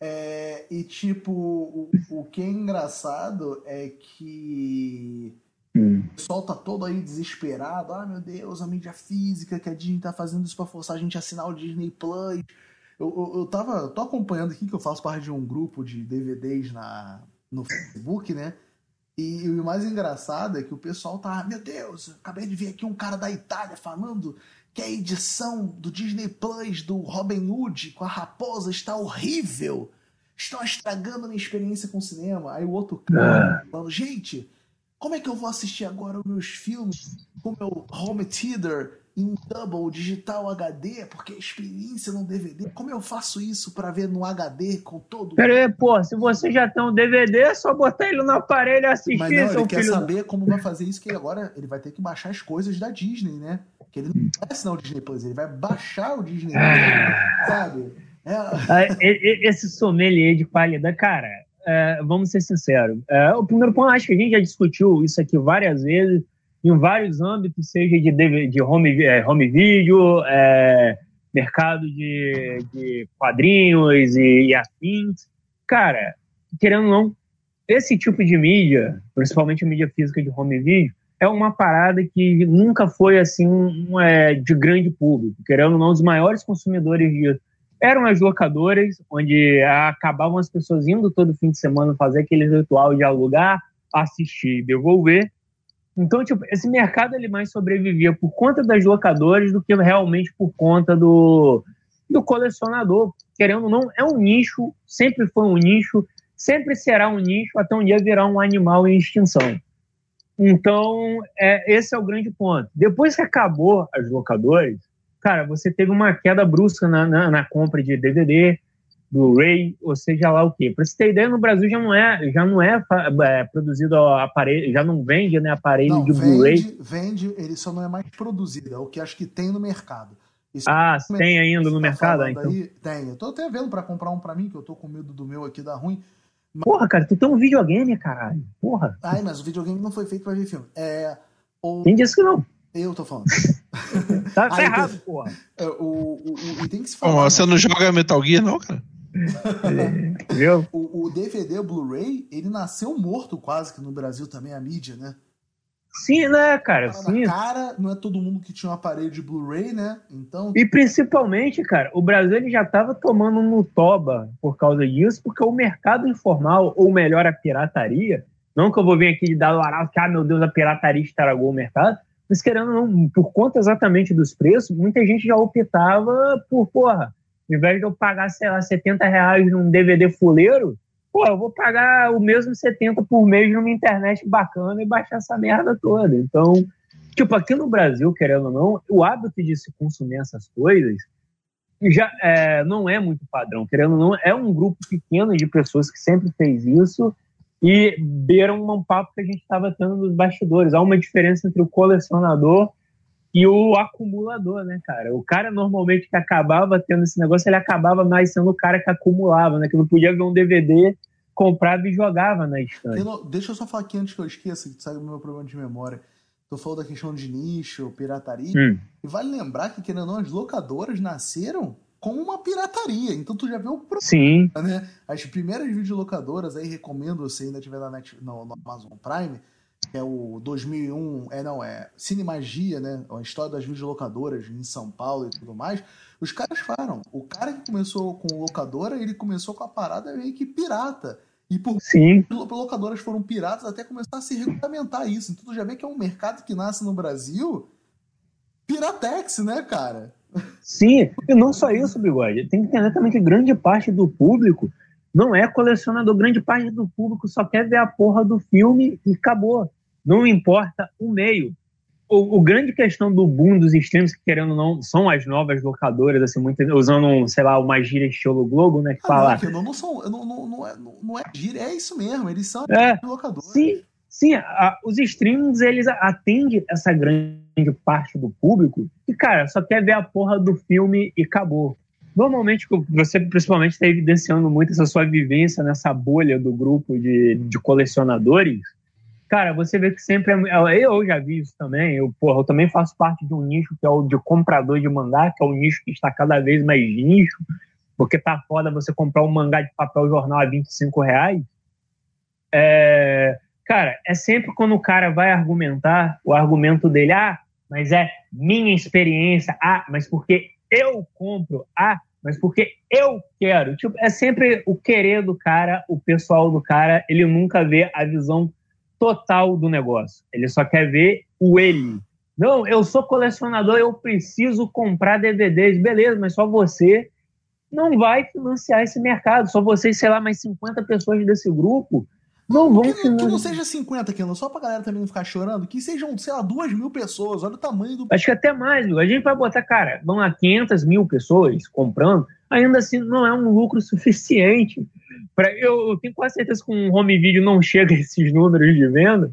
É, e tipo, o, o que é engraçado é que hum. o pessoal tá todo aí desesperado. Ah, meu Deus, a mídia física, que a Disney tá fazendo isso pra forçar a gente a assinar o Disney Plus. Eu, eu, eu tava, tô acompanhando aqui que eu faço parte de um grupo de DVDs na, no Facebook, né? E, e, o mais engraçado é que o pessoal tá, meu Deus, acabei de ver aqui um cara da Itália falando que a edição do Disney Plus do Robin Hood com a raposa está horrível. Estão estragando a minha experiência com cinema. Aí o outro cara ah. falando, gente, como é que eu vou assistir agora os meus filmes com meu home theater em double digital HD, porque a experiência no DVD, como eu faço isso para ver no HD com todo Pera aí, pô, se você já tem um DVD, é só botar ele no aparelho e assistir. Mas não, ele quer saber como vai fazer isso, que agora ele vai ter que baixar as coisas da Disney, né? Que ele não vai assinar o Disney Plus, ele vai baixar o Disney Plus, sabe? É... Ah, esse sommelier de qualidade, cara, é, vamos ser sinceros. É, o primeiro ponto, acho que a gente já discutiu isso aqui várias vezes em vários âmbitos, seja de, de home, é, home video, é, mercado de, de quadrinhos e, e, afins. Cara, querendo ou não, esse tipo de mídia, principalmente a mídia física de home video, é uma parada que nunca foi assim um, é, de grande público. Querendo ou não, os maiores consumidores disso eram as locadoras, onde acabavam as pessoas indo todo fim de semana fazer aquele ritual de alugar, assistir e devolver. Então, tipo, esse mercado ele mais sobrevivia por conta das locadoras do que realmente por conta do, do colecionador. Querendo ou não, é um nicho, sempre foi um nicho, sempre será um nicho até um dia virar um animal em extinção. Então, é, esse é o grande ponto. Depois que acabou as locadoras, cara, você teve uma queda brusca na, na, na compra de DVD, Blu-ray, ou seja lá o quê. Para você ter ideia, no Brasil já não é, já não é, é produzido aparelho, já não vende né, aparelho não, de Blu-ray. Vende, ele só não é mais produzido, é o que acho que tem no mercado. Isso ah, tem ainda no tá mercado? Então. Aí, tem. Eu tô até vendo para comprar um para mim, que eu tô com medo do meu aqui dar ruim. Mas... Porra, cara, tu tem um videogame, caralho. Porra. Ai, mas o videogame não foi feito para ver filme. É, o... Quem disse que não? Eu tô falando. <laughs> tá ferrado, então, porra. É, o, o, o, tem que se falar. você não joga Metal Gear, não, cara? <laughs> Viu? O, o DVD, o Blu-ray, ele nasceu morto quase que no Brasil também, a mídia, né? Sim, né, cara? Sim. cara, não é todo mundo que tinha um aparelho de Blu-ray, né? Então. E principalmente, cara, o Brasil ele já estava tomando no toba por causa disso, porque o mercado informal, ou melhor, a pirataria, não que eu vou vir aqui dar o que, ah, meu Deus, a pirataria estragou o mercado, mas querendo não, por conta exatamente dos preços, muita gente já optava por, porra, ao invés de eu pagar, sei lá, 70 reais num DVD fuleiro, pô, eu vou pagar o mesmo 70 por mês numa internet bacana e baixar essa merda toda. Então, tipo, aqui no Brasil, querendo ou não, o hábito de se consumir essas coisas já é, não é muito padrão. Querendo ou não, é um grupo pequeno de pessoas que sempre fez isso e beiram um papo que a gente estava tendo nos bastidores. Há uma diferença entre o colecionador e o acumulador, né, cara? O cara normalmente que acabava tendo esse negócio, ele acabava mais sendo o cara que acumulava, né? Que não podia ver um DVD, comprava e jogava na estante. Deixa eu só falar aqui antes que eu esqueça, que sabe o meu problema de memória. Tu falou da questão de nicho, pirataria. Hum. E vale lembrar que, querendo ou não, as locadoras nasceram com uma pirataria. Então tu já viu o problema, Sim. né? As primeiras videolocadoras, aí recomendo, se ainda tiver na Net, no, no Amazon Prime, é o 2001, é não, é Cinemagia, né? A história das videolocadoras em São Paulo e tudo mais. Os caras falaram, o cara que começou com locadora, ele começou com a parada meio que pirata. E por Sim. locadoras foram piratas até começar a se regulamentar isso. Então tu já vê que é um mercado que nasce no Brasil piratex, né, cara? Sim, e não só isso, Bigode. Tem que entender também que grande parte do público não é colecionador. Grande parte do público só quer ver a porra do filme e acabou. Não importa o meio. O, o, grande questão do boom dos streams, que querendo ou não, são as novas locadoras, assim, muito, usando, sei lá, uma gíria estilo Globo, né? Que ah, fala. Não, não, são, não, não, não, é, não é gíria, é isso mesmo, eles são é, locadoras. Sim, sim a, os streams, eles atendem essa grande parte do público e, cara, só quer ver a porra do filme e acabou. Normalmente, você principalmente está evidenciando muito essa sua vivência nessa bolha do grupo de, de colecionadores cara, você vê que sempre é, eu já vi isso também. Eu, porra, eu também faço parte de um nicho que é o de comprador de mangá, que é um nicho que está cada vez mais nicho. porque tá foda você comprar um mangá de papel jornal a 25 reais. É, cara, é sempre quando o cara vai argumentar, o argumento dele, ah, mas é minha experiência, ah, mas porque eu compro, ah, mas porque eu quero. Tipo, é sempre o querer do cara, o pessoal do cara, ele nunca vê a visão total do negócio. Ele só quer ver o ele. Não, eu sou colecionador, eu preciso comprar DVDs. Beleza, mas só você não vai financiar esse mercado. Só você, sei lá, mais 50 pessoas desse grupo não vão que, que não seja 50, Kenan, só pra galera também não ficar chorando, que sejam, sei lá, 2 mil pessoas, olha o tamanho do. Acho que até mais, A gente vai botar, cara, vão lá 500 mil pessoas comprando, ainda assim não é um lucro suficiente. Pra, eu, eu tenho quase certeza que um home video não <laughs> chega a esses números de venda,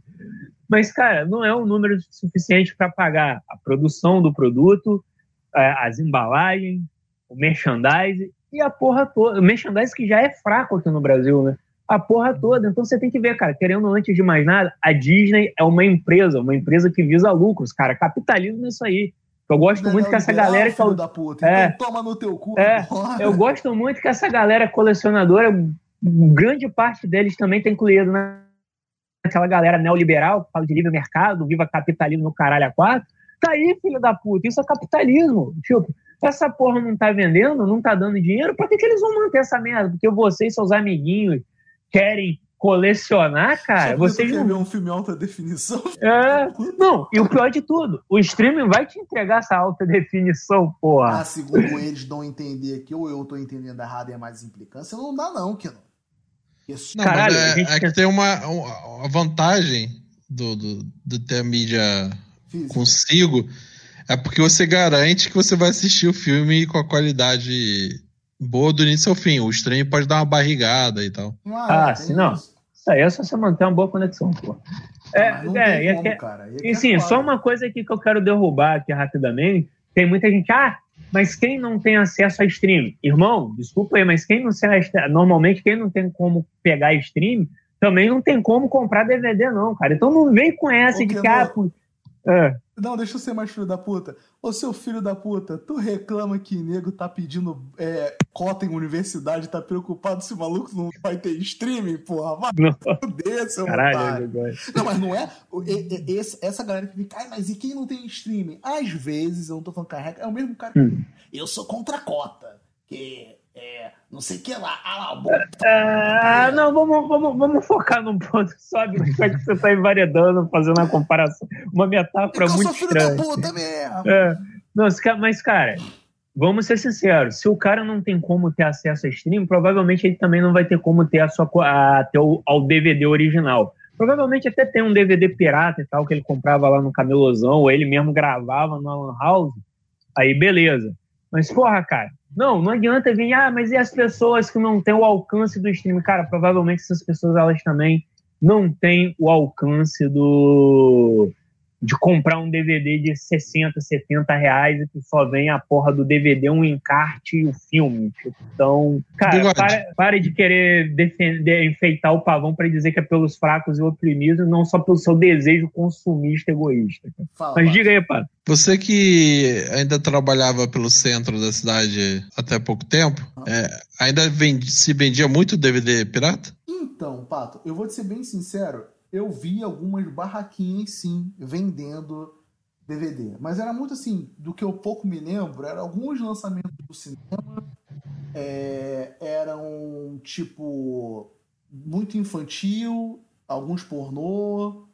mas, cara, não é um número suficiente para pagar a produção do produto, as embalagens, o merchandising e a porra toda. O merchandising que já é fraco aqui no Brasil, né? a porra toda. Então você tem que ver, cara, querendo antes de mais nada, a Disney é uma empresa, uma empresa que visa lucros, cara. Capitalismo nisso aí. Eu gosto não, muito não, que essa galera. Filho da puta. É, então toma no teu cu. É, eu gosto muito que essa galera colecionadora, grande parte deles também tá incluído naquela galera neoliberal que fala de livre mercado, viva capitalismo no caralho a quatro. Tá aí, filho da puta. Isso é capitalismo. Tipo, essa porra não tá vendendo, não tá dando dinheiro, pra que, que eles vão manter essa merda? Porque você e seus amiguinhos querem colecionar, cara, vocês não... ver um filme alta definição. É, <laughs> não, e o pior de tudo, o streaming vai te entregar essa alta definição, porra. Ah, segundo eles não entender que ou eu tô entendendo errado e é mais implicância, não dá não, que Isso. Não, Caralho, é, gente... é, que tem uma, uma vantagem do, do, do ter a mídia Física. consigo, é porque você garante que você vai assistir o filme com a qualidade boa do início ao fim. O stream pode dar uma barrigada e tal. Ah, ah sim, não. Isso aí é só você manter uma boa conexão, pô. É, é, é, como, cara. E, e sim, só uma coisa aqui que eu quero derrubar aqui rapidamente. Tem muita gente, ah, mas quem não tem acesso a stream? Irmão, desculpa aí, mas quem não tem, normalmente quem não tem como pegar stream, também não tem como comprar DVD não, cara. Então não vem com essa de que, ah, é. Não, deixa eu ser mais filho da puta. Ô, seu filho da puta, tu reclama que nego tá pedindo é, cota em universidade, tá preocupado se o maluco não vai ter streaming, porra? Vai fuder, seu Caralho, Não, mas não é. Essa galera que fica, ai, mas e quem não tem streaming? Às vezes, eu não tô falando carrega, é o mesmo cara que. Hum. Eu sou contra a cota. Que é, não sei o que lá. Ah, lá é, não, vamos, vamos, vamos focar num ponto só de <laughs> que você está envaredando, fazendo uma comparação. Uma metáfora muito estranha. Eu sou filho da puta mesmo. É, não, mas, cara, vamos ser sinceros. Se o cara não tem como ter acesso a stream, provavelmente ele também não vai ter como ter, a sua, a, ter o, ao DVD original. Provavelmente até tem um DVD pirata e tal, que ele comprava lá no camelozão, ou ele mesmo gravava no Alan House. Aí, beleza. Mas, porra, cara, não, não adianta vir, ah, mas e as pessoas que não têm o alcance do streaming? Cara, provavelmente essas pessoas, elas também não têm o alcance do de comprar um DVD de 60, 70 reais e que só vem a porra do DVD, um encarte e o filme. Então, cara, para, pare de querer defender, enfeitar o pavão para dizer que é pelos fracos e oprimidos, não só pelo seu desejo consumista egoísta. Fala, Mas diga aí, pá. Você que ainda trabalhava pelo centro da cidade até pouco tempo, é, ainda vendi, se vendia muito DVD pirata? Então, Pato, eu vou te ser bem sincero, eu vi algumas barraquinhas, sim, vendendo DVD. Mas era muito assim, do que eu pouco me lembro, eram alguns lançamentos do cinema, é, eram tipo muito infantil, alguns pornô,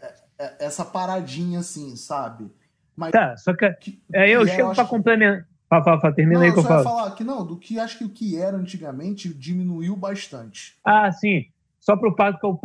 é, é, essa paradinha assim, sabe? Mas tá, só que, que é, eu chego para complementar. Fala, fala, fala, termina aí que eu falo. falar que não, do que acho que o que era antigamente diminuiu bastante. Ah, sim. Só pro Pato que eu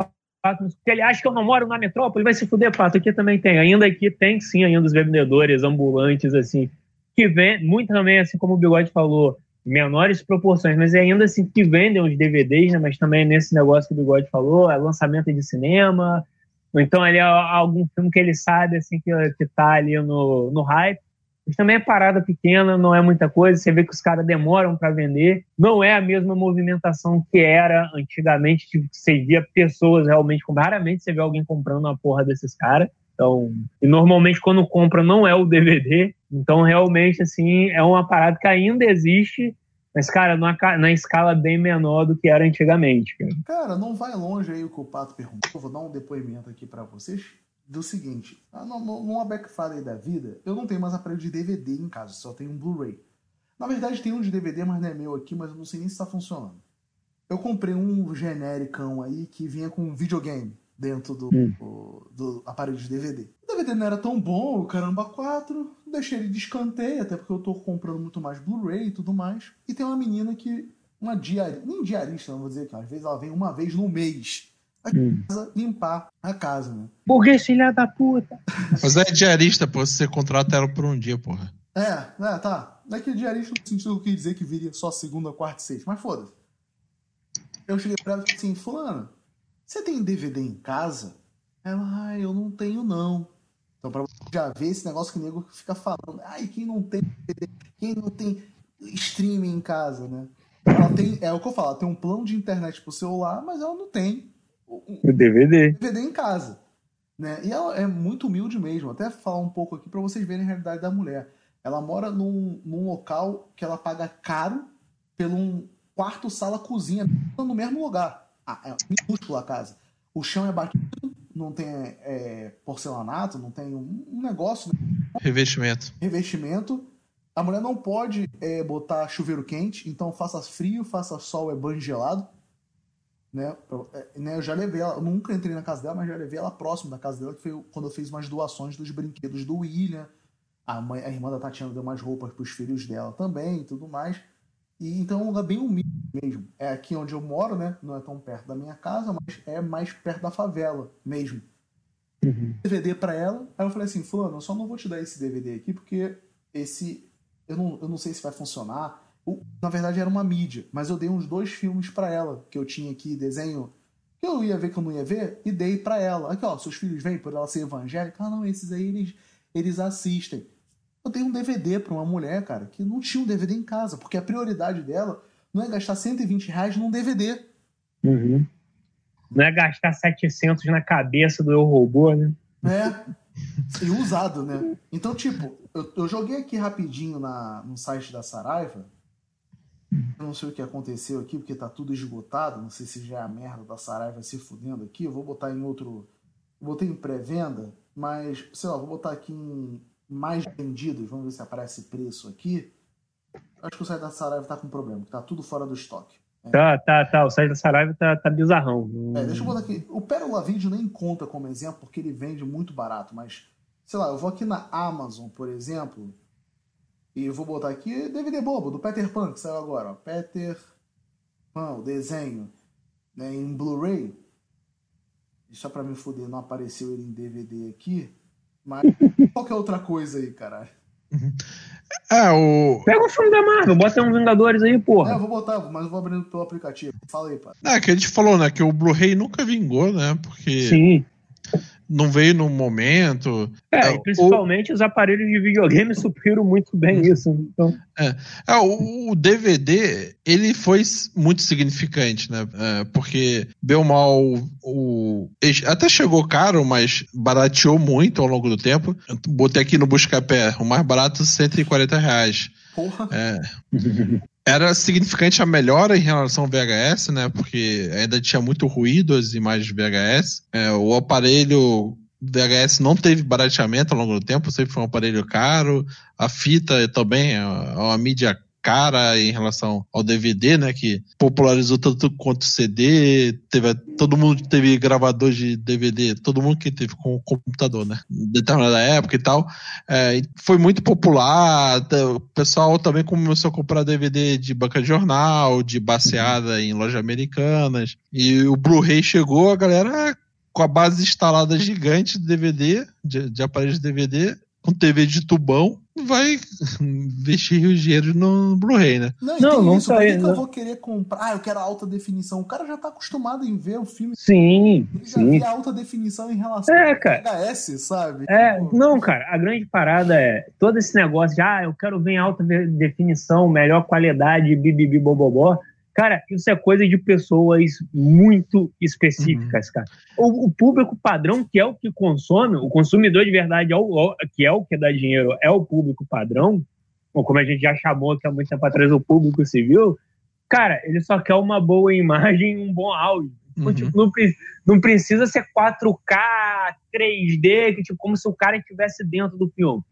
Porque ele acha que eu não moro na metrópole, vai se fuder, Pato. Aqui também tem. Ainda aqui tem sim ainda os vendedores ambulantes, assim, que vem muito também, assim como o Bigode falou, menores proporções, mas é ainda assim que vendem os DVDs, né? Mas também nesse negócio que o Bigode falou, é lançamento de cinema, ou então ali é algum filme que ele sabe assim que, que tá ali no, no hype. Mas também é parada pequena, não é muita coisa. Você vê que os caras demoram para vender. Não é a mesma movimentação que era antigamente. Tipo, você via pessoas realmente. Raramente você vê alguém comprando uma porra desses caras. Então, e normalmente quando compra não é o DVD. Então, realmente, assim, é uma parada que ainda existe. Mas, cara, numa, na escala bem menor do que era antigamente. Cara, cara não vai longe aí o que o Pato perguntou. Vou dar um depoimento aqui para vocês do seguinte: ah, numa backfire da vida, eu não tenho mais aparelho de DVD em casa, só tenho um Blu-ray. Na verdade, tem um de DVD, mas não é meu aqui, mas eu não sei nem se está funcionando. Eu comprei um genericão aí que vinha com um videogame dentro do, hum. do, do, aparelho de DVD. O DVD não era tão bom, o caramba 4, deixei ele de escanteio, até porque eu tô comprando muito mais Blu-ray e tudo mais. E tem uma menina que, uma diarista, nem diarista, não vou dizer que às vezes ela vem uma vez no mês hum. casa, limpar a casa, né? Burguês filha da puta. Mas é diarista, pô, você contrata ela por um dia, porra. É, é, tá. Não é que diarista no sentido que dizer que viria só segunda, quarta e sexta, mas foda-se. Eu cheguei pra ela e falei assim, fulano, você tem DVD em casa? Ela, ah, eu não tenho não. Então, pra você já ver esse negócio que o nego fica falando, ai, quem não tem DVD, quem não tem streaming em casa, né? Ela tem, é o que eu falo, ela tem um plano de internet pro celular, mas ela não tem o DVD. DVD em casa. Né? E ela é muito humilde mesmo. Até falar um pouco aqui para vocês verem a realidade da mulher. Ela mora num, num local que ela paga caro pelo um quarto, sala, cozinha no mesmo lugar. Ah, é minúscula a casa. O chão é batido, não tem é, porcelanato, não tem um, um negócio. Né? Revestimento. Revestimento. A mulher não pode é, botar chuveiro quente, então faça frio, faça sol, é banho gelado. Né? É, né? Eu já levei ela, eu nunca entrei na casa dela, mas já levei ela próximo da casa dela, que foi quando eu fiz umas doações dos brinquedos do William. A, mãe, a irmã da Tatiana deu umas roupas para os filhos dela também e tudo mais. E então é um lugar bem humilde mesmo. É aqui onde eu moro, né? Não é tão perto da minha casa, mas é mais perto da favela mesmo. Uhum. DVD para ela. Aí eu falei assim, fulano, eu só não vou te dar esse DVD aqui porque esse eu não, eu não sei se vai funcionar. Na verdade era uma mídia, mas eu dei uns dois filmes para ela que eu tinha aqui desenho que eu ia ver que eu não ia ver e dei para ela. Aqui ó, seus filhos vêm por ela ser evangélica. Ah não, esses aí eles eles assistem. Eu dei um DVD para uma mulher, cara, que não tinha um DVD em casa, porque a prioridade dela não é gastar 120 reais num DVD. Uhum. Não é gastar 700 na cabeça do Eu Robô, né? É. E usado, né? Então, tipo, eu, eu joguei aqui rapidinho na, no site da Saraiva. Eu não sei o que aconteceu aqui, porque tá tudo esgotado. Não sei se já é a merda da Saraiva se fudendo aqui. Eu vou botar em outro. Botei em pré-venda, mas, sei lá, vou botar aqui em mais vendidos. Vamos ver se aparece preço aqui. Acho que o site da Saraiva tá com problema, tá tudo fora do estoque. É. Tá, tá, tá. O site da Saraiva tá, tá bizarrão. É, deixa eu botar aqui. O Pérola Vídeo nem conta como exemplo, porque ele vende muito barato, mas, sei lá, eu vou aqui na Amazon, por exemplo, e eu vou botar aqui DVD bobo, do Peter Pan, que saiu agora. Ó. Peter Pan, o desenho, né, em Blu-ray. Só pra me fuder, não apareceu ele em DVD aqui. Mas <laughs> qualquer outra coisa aí, caralho. É, o... Pega o filme da Marvel, bota um Vingadores aí, porra. É, eu vou botar, mas eu vou abrindo pelo aplicativo. Fala aí, pá. É, que a gente falou, né, que o Blu-ray nunca vingou, né, porque... Sim. Não veio no momento. É, é principalmente o... os aparelhos de videogame supriram muito bem isso. Então... É. é o, o, DVD, ele foi muito significante, né? É, porque, bem mal, o, até chegou caro, mas barateou muito ao longo do tempo. Eu botei aqui no Buscapé, o mais barato, 140 reais. Porra! É. <laughs> era significante a melhora em relação ao VHS, né? Porque ainda tinha muito ruído as imagens VHS. É, o aparelho VHS não teve barateamento ao longo do tempo, sempre foi um aparelho caro. A fita também é uma mídia cara em relação ao DVD, né? Que popularizou tanto quanto CD. Teve, todo mundo teve gravador de DVD, todo mundo que teve com computador, né? Determinada época e tal. É, foi muito popular. O pessoal também começou a comprar DVD de banca de jornal, de baseada em lojas americanas. E o Blu-ray chegou, a galera com a base instalada gigante de DVD, de, de aparelhos de DVD, com TV de tubão, vai <laughs> investir o dinheiro no Blu-ray, né? Não, não, não isso, sai, que eu vou querer comprar? Ah, eu quero alta definição. O cara já tá acostumado em ver o filme. Sim. Ele já sim. alta definição em relação é, cara. VHS, sabe? É, tipo... não, cara, a grande parada é todo esse negócio de ah, eu quero ver em alta definição, melhor qualidade, bibibi bobobó. Cara, isso é coisa de pessoas muito específicas, uhum. cara. O, o, público padrão, que é o que consome, o consumidor de verdade, é o, que é o que dá dinheiro, é o público padrão. como a gente já chamou que há muito tempo atrás o público civil, cara, ele só quer uma boa imagem e um bom áudio. Uhum. Tipo, não, não, precisa ser 4K, 3D, que, tipo, como se o cara estivesse dentro do filme.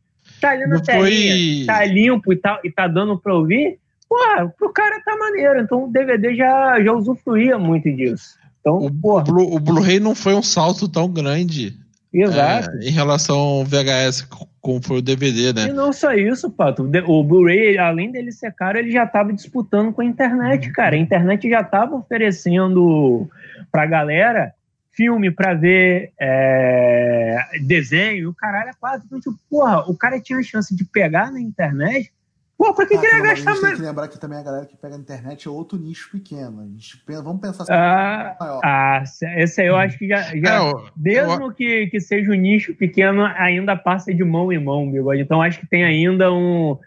Tá ali na telinha, foi... tá limpo e tá, e tá dando pra ouvir, pô, pro cara tá maneiro. Então o DVD já, já usufruía muito disso. Então, o, o Blu-ray não foi um salto tão grande. Exato. É, em relação ao VHS, como foi o DVD, né? E não só isso, Pato. O Blu-ray, além dele ser caro, ele já estava disputando com a internet, uhum. cara. A internet já estava oferecendo pra galera filme pra ver é, desenho, o caralho é quase. Então, tipo, porra, o cara tinha a chance de pegar na internet Pô, pra que, ah, que ele ia gastar mais? Tem que lembrar que também a galera que pega na internet é outro nicho pequeno. A gente pensa, vamos pensar assim, ah, maior. Ah, esse aí eu acho que já. já é, mesmo eu... que, que seja um nicho pequeno, ainda passa de mão em mão, bigode. Então acho que tem ainda um.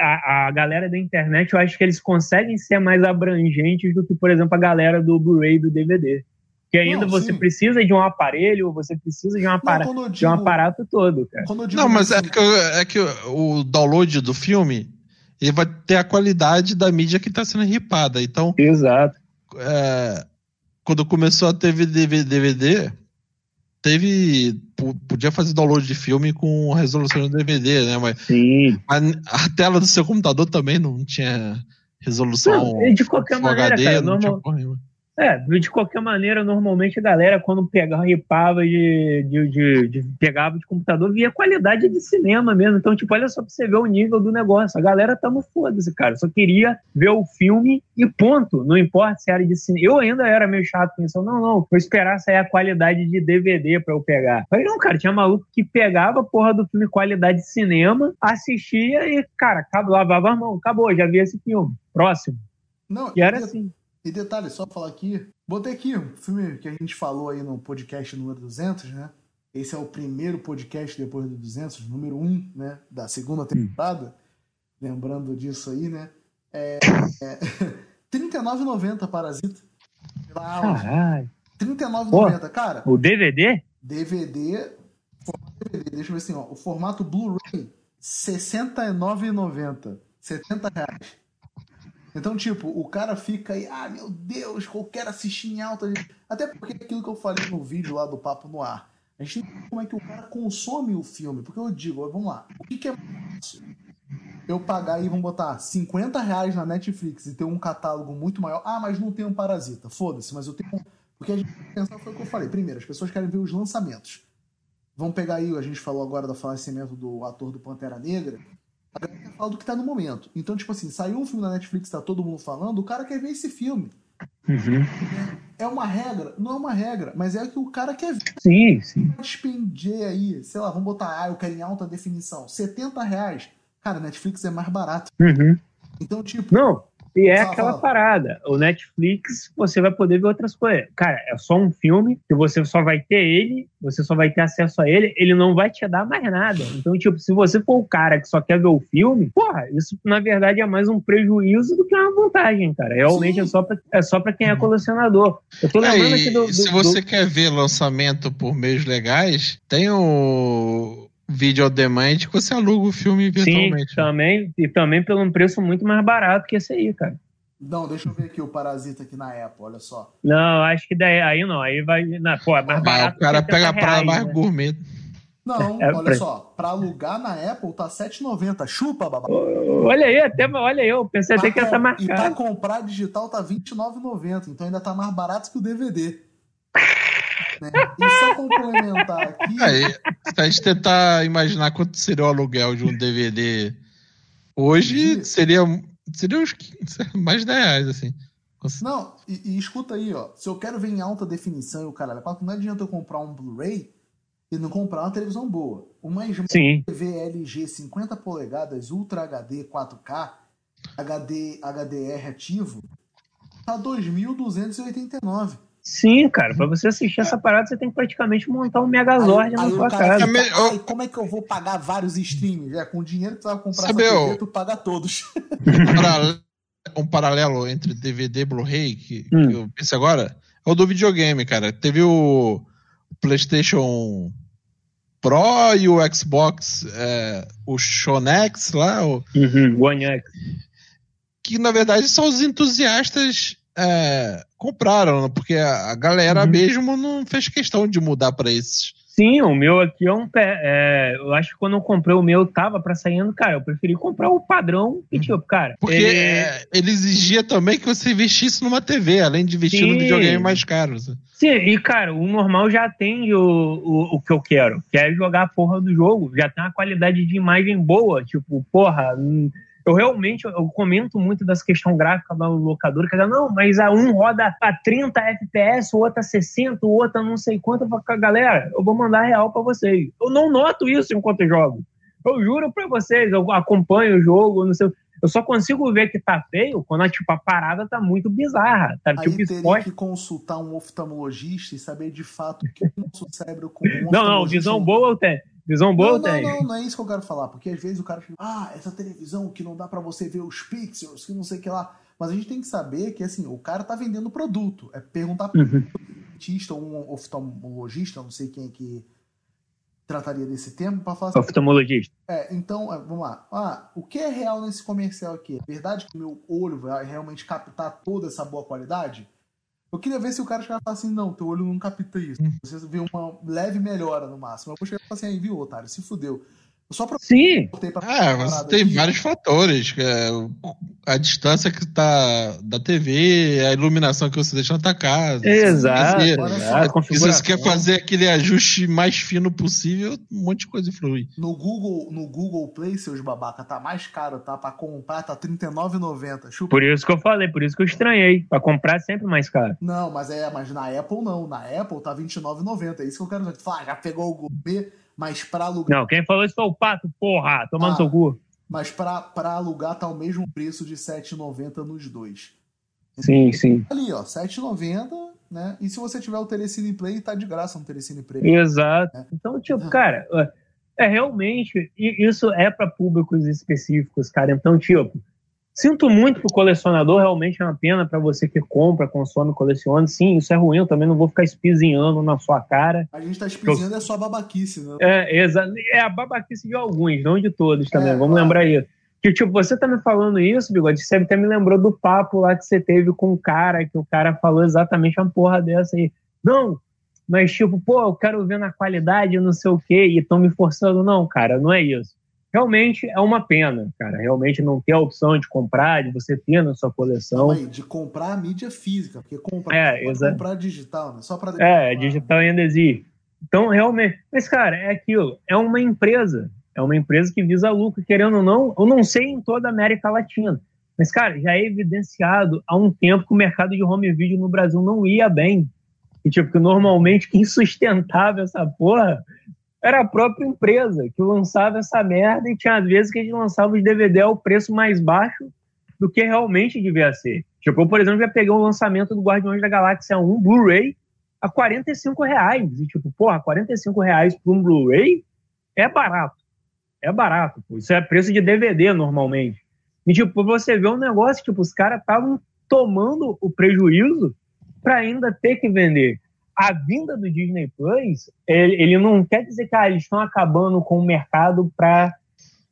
A, a galera da internet, eu acho que eles conseguem ser mais abrangentes do que, por exemplo, a galera do Blu-ray do DVD. Que ainda não, você sim. precisa de um aparelho, você precisa de um, digo, de um aparato todo, cara. Não, mas é que, é que o download do filme ele vai ter a qualidade da mídia que está sendo ripada. Então, Exato. É, quando começou a ter DVD, teve. Podia fazer download de filme com resolução do DVD, né? Mas, Sim. mas a tela do seu computador também não tinha resolução. Não, de qualquer maneira, HD, cara, normal, é, de qualquer maneira, normalmente a galera, quando pegava, ripava de, de, de, de, pegava de computador, via qualidade de cinema mesmo. Então, tipo, olha só pra você ver o nível do negócio. A galera tá no foda-se, cara. Só queria ver o filme e ponto. Não importa se era de cinema. Eu ainda era meio chato com isso. Não, não, vou esperar sair a qualidade de DVD pra eu pegar. Mas não, cara, tinha maluco que pegava a porra do filme qualidade de cinema, assistia e, cara, lavava a mão. Acabou, já vi esse filme. Próximo. Não, e era assim. E detalhe, só falar aqui, botei aqui o filme que a gente falou aí no podcast número 200, né? Esse é o primeiro podcast depois do 200, número 1, né? Da segunda temporada. Hum. Lembrando disso aí, né? É, é, <laughs> 39,90 Parasita. Caralho. 39,90. Cara. O DVD? DVD. DVD, deixa eu ver assim, ó. O formato Blu-ray, R$ 69,90. 70 reais. Então, tipo, o cara fica aí, ah, meu Deus, eu quero assistir em alta. Até porque aquilo que eu falei no vídeo lá do Papo no Ar. A gente que como é que o cara consome o filme. Porque eu digo, vamos lá, o que, que é eu pagar aí, vamos botar 50 reais na Netflix e ter um catálogo muito maior. Ah, mas não tem um parasita. Foda-se, mas eu tenho. Porque a gente pensar foi o que eu falei. Primeiro, as pessoas querem ver os lançamentos. Vamos pegar aí, a gente falou agora do falecimento do ator do Pantera Negra. A galera fala do que tá no momento. Então, tipo assim, saiu um filme na Netflix, tá todo mundo falando, o cara quer ver esse filme. Uhum. É uma regra? Não é uma regra, mas é o que o cara quer ver. Sim, sim. Despender aí, sei lá, vamos botar, ah, eu quero em alta definição, 70 reais. Cara, Netflix é mais barato. Uhum. Então, tipo. Não, e é fala, aquela fala. parada. O Netflix, você vai poder ver outras coisas. Cara, é só um filme que você só vai ter ele, você só vai ter acesso a ele, ele não vai te dar mais nada. Então, tipo, se você for o cara que só quer ver o filme, porra, isso na verdade é mais um prejuízo do que uma vantagem, cara. Realmente é só, pra, é só pra quem é colecionador. Eu tô lembrando é, aqui do, do. Se você do... quer ver lançamento por meios legais, tem o vídeo on demand que você aluga o filme virtualmente. Sim, também, e também pelo um preço muito mais barato que esse aí, cara. Não, deixa eu ver aqui o Parasita aqui na Apple, olha só. Não, acho que daí aí não, aí vai. Não, pô, é mais barato. Ah, o cara pega a praia mais né? gourmet. Não, <laughs> é, olha pra... só, pra alugar na Apple tá R$7,90. Chupa, babá. Olha aí, até, olha aí, eu pensei até que ia estar mais E pra comprar digital tá R$29,90, então ainda tá mais barato que o DVD. Né? E só complementar aqui. Aí, se a gente tentar imaginar quanto seria o aluguel de um DVD hoje, seria, seria uns mais de 10 reais, assim. Não, e, e, escuta aí, ó. Se eu quero ver em alta definição e o caralho, não adianta eu comprar um Blu-ray e não comprar uma televisão boa. Uma Smart TV LG 50 polegadas Ultra HD 4K HD, HDR ativo tá 2.289. Sim, cara, pra você assistir essa parada, você tem que praticamente montar um Megazord aí, na aí sua casa. Fica, como é que eu vou pagar vários streams? É, com o dinheiro que tu vai comprar Sabe essa TV, tu paga todos. um <laughs> paralelo entre DVD e Blu-ray, que, hum. que eu pensei agora, é o do videogame, cara. Teve o PlayStation Pro e o Xbox, é, o Shonex lá, o, uhum, One X. que na verdade são os entusiastas é, compraram, porque a, galera uhum. mesmo não fez questão de mudar para esses. Sim, o meu aqui é um pé. É, eu acho que quando eu comprei o meu, tava pra saindo, cara, eu preferi comprar o padrão e, tipo, cara. Porque ele... É, ele exigia também que você investisse numa TV, além de investir Sim. no videogame mais caro. Sim, e, cara, o normal já atende o, o, o que eu quero, que é jogar a porra do jogo. Já tem uma qualidade de imagem boa, tipo, porra. Hum, eu realmente eu comento muito das questões gráficas do locador, que não, mas a um roda a 30 FPS, o outro a 60, o outro a não sei quanto. Eu falo, galera, eu vou mandar real para vocês. Eu não noto isso enquanto eu jogo. Eu juro para vocês, eu acompanho o jogo, não sei. Eu só consigo ver que tá feio quando a, tipo, a parada tá muito bizarra. Tá, Aí tipo, teria que consultar um oftalmologista e saber de fato o que o nosso cérebro com um Não, não, visão boa eu tenho. Visão boa não, tem. Não, não, não é isso que eu quero falar. Porque às vezes o cara fica, ah, essa televisão que não dá para você ver os pixels, que não sei o que lá. Mas a gente tem que saber que, assim, o cara tá vendendo produto. É perguntar para uhum. um dentista ou um oftalmologista, não sei quem é que trataria desse tema, para falar assim, Oftalmologista. É, então, é, vamos lá. Ah, o que é real nesse comercial aqui? É verdade que o meu olho vai realmente captar toda essa boa qualidade? Eu queria ver se o cara chegar e falar assim, não, teu olho não capta isso. Hum. Você vê uma leve melhora no máximo. Eu vou chegar e falar assim, aí, viu, otário, se fudeu. Só pra... Sim. É, você tem aqui. vários fatores. É, a distância que tá da TV, a iluminação que você deixa na tua casa. Exato. Se, exato. se você quer fazer aquele ajuste mais fino possível, um monte de coisa influi. No Google, no Google Play, seus babaca, tá mais caro, tá? Pra comprar, tá R$39,90. Por isso que eu falei, por isso que eu estranhei. Pra comprar é sempre mais caro. Não, mas é, mas na Apple não. Na Apple tá R$29,90. É isso que eu quero dizer. Fala, já pegou o Google mas para alugar. Não, quem falou isso foi o Pato, porra, tomando ah, seu cu. Mas para alugar tá o mesmo preço de 7,90 nos dois. Sim, sim. Ali, ó, 7,90, né? E se você tiver o Telecine Play, tá de graça no Telecine Play. Exato. Né? Então, tipo, cara, é realmente isso é para públicos específicos, cara. Então, tipo, Sinto muito pro colecionador, realmente é uma pena para você que compra, consome, coleciona. Sim, isso é ruim, eu também não vou ficar espizinhando na sua cara. A gente tá espizinhando eu... é só a babaquice, né? É, exa... é a babaquice de alguns, não de todos também, é, vamos claro. lembrar isso. Que, tipo, você tá me falando isso, Bigode, você até me lembrou do papo lá que você teve com o cara, que o cara falou exatamente uma porra dessa aí. Não, mas tipo, pô, eu quero ver na qualidade, não sei o quê, e estão me forçando. Não, cara, não é isso realmente é uma pena, cara. Realmente não ter a opção de comprar, de você ter na sua coleção. Aí, de comprar a mídia física, porque comprar, é, comprar digital, né? Só para É, digital ainda existe. Então, realmente. Mas, cara, é aquilo. É uma empresa. É uma empresa que visa lucro, querendo ou não. Eu não sei em toda a América Latina. Mas, cara, já é evidenciado há um tempo que o mercado de home video no Brasil não ia bem. E, tipo, que normalmente <laughs> quem sustentava essa porra era a própria empresa que lançava essa merda e tinha às vezes que a gente lançava os DVD ao preço mais baixo do que realmente devia ser. Tipo, eu, por exemplo, já peguei o lançamento do Guardiões da Galáxia 1 Blu-ray a 45 reais. E tipo, porra, 45 reais por um Blu-ray é barato. É barato, pô. Isso é preço de DVD normalmente. E tipo, você vê um negócio, tipo, os caras estavam tomando o prejuízo para ainda ter que vender a vinda do Disney Plus, ele, ele não quer dizer que ah, eles estão acabando com o mercado para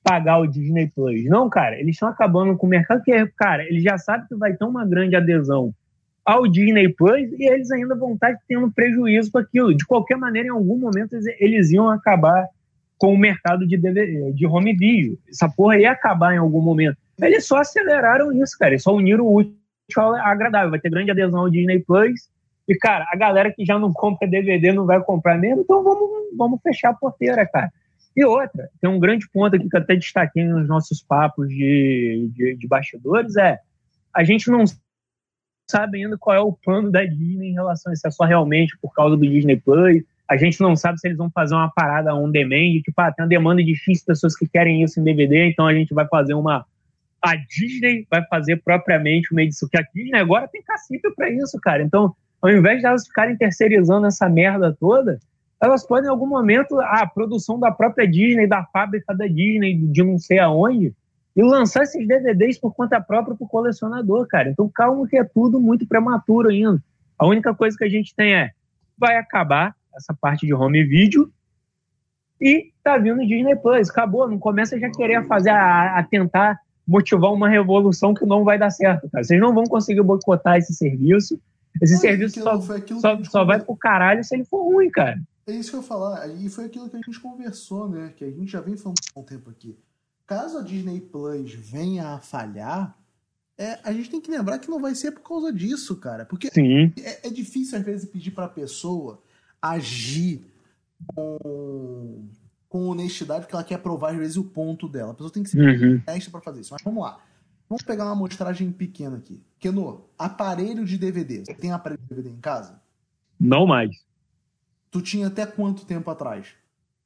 pagar o Disney Plus. Não, cara, eles estão acabando com o mercado porque, cara, eles já sabem que vai ter uma grande adesão ao Disney Plus e eles ainda vão estar tendo prejuízo com aquilo. De qualquer maneira, em algum momento, eles iam acabar com o mercado de, DVD, de home video. Essa porra ia acabar em algum momento. Eles só aceleraram isso, cara. Eles só uniram o útil ao agradável. Vai ter grande adesão ao Disney Plus e, cara, a galera que já não compra DVD não vai comprar mesmo, então vamos, vamos fechar a porteira, cara. E outra, tem um grande ponto aqui que eu até destaquei nos nossos papos de, de, de bastidores, é a gente não sabe ainda qual é o plano da Disney em relação a isso. É só realmente por causa do Disney Plus. A gente não sabe se eles vão fazer uma parada on demand, tipo, ah, tem uma demanda de X pessoas que querem isso em DVD, então a gente vai fazer uma. A Disney vai fazer propriamente uma edição. Que a Disney agora tem cacife para isso, cara. Então, ao invés de elas ficarem terceirizando essa merda toda, elas podem em algum momento a produção da própria Disney, da fábrica da Disney, de não sei aonde, e lançar esses DVDs por conta própria para o colecionador, cara. Então calma que é tudo muito prematuro ainda. A única coisa que a gente tem é vai acabar essa parte de home video E tá vindo Disney Plus, acabou, não começa já querer fazer, a, a tentar motivar uma revolução que não vai dar certo, cara. Vocês não vão conseguir boicotar esse serviço. Esse serviço só, só, só vai pro caralho se ele for ruim, cara. É isso que eu ia falar. E foi aquilo que a gente conversou, né? Que a gente já vem falando há um tempo aqui. Caso a Disney Plus venha a falhar, é, a gente tem que lembrar que não vai ser por causa disso, cara. Porque é, é, difícil, às vezes, pedir pra pessoa agir com, com honestidade, porque ela quer provar, às vezes, o ponto dela. A pessoa tem que ser uhum. honesta pra fazer isso. Mas vamos lá. Vamos pegar uma amostragem pequena aqui. Keno, aparelho de DVD. Você tem aparelho de DVD em casa? Não mais. Tu tinha até quanto tempo atrás?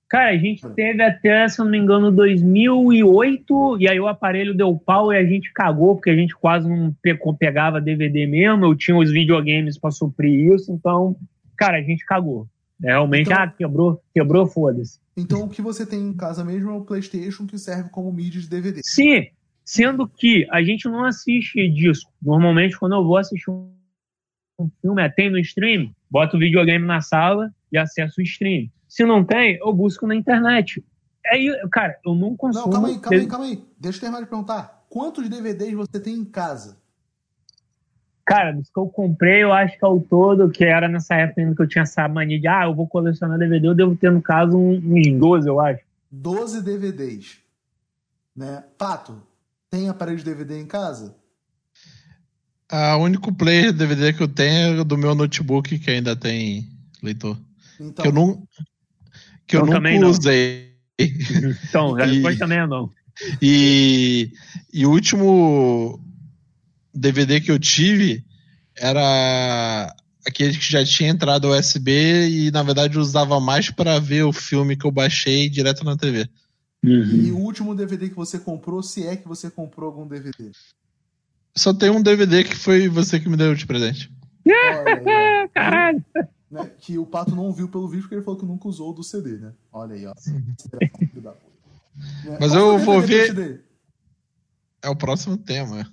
Cara, a gente teve até, se não me engano, 2008, e aí o aparelho deu pau e a gente cagou, porque a gente quase não pegava DVD mesmo, eu tinha os videogames para suprir isso, então, cara, a gente cagou. Realmente, então, ah, quebrou, quebrou, foda-se. Então o que você tem em casa mesmo é o PlayStation que serve como mídia de DVD. Sim, sendo que a gente não assiste disco. Normalmente, quando eu vou assistir um filme, é, tem no stream, boto o videogame na sala e acesso o stream. Se não tem, eu busco na internet. Aí, cara, eu não consumo... Não, calma aí, calma aí, calma aí. Deixa eu terminar de perguntar. Quantos DVDs você tem em casa? Cara, dos que eu comprei, eu acho que ao todo, que era nessa época ainda que eu tinha essa mania de, ah, eu vou colecionar DVD, eu devo ter, no caso, uns 12, eu acho. 12 DVDs. Né? Pato, tem aparelho de DVD em casa? A único player de DVD que eu tenho é do meu notebook, que ainda tem leitor. Então, que eu, não, que eu, eu nunca usei. <laughs> Então, já depois também não. E, e o último DVD que eu tive era aquele que já tinha entrado USB e na verdade usava mais para ver o filme que eu baixei direto na TV. Uhum. E o último DVD que você comprou, se é que você comprou algum DVD? Só tem um DVD que foi você que me deu de presente. <laughs> Olha, <laughs> Caralho! Né, que o Pato não viu pelo vídeo porque ele falou que nunca usou do CD, né? Olha aí, ó. <laughs> Mas eu vou ver. É o próximo tema.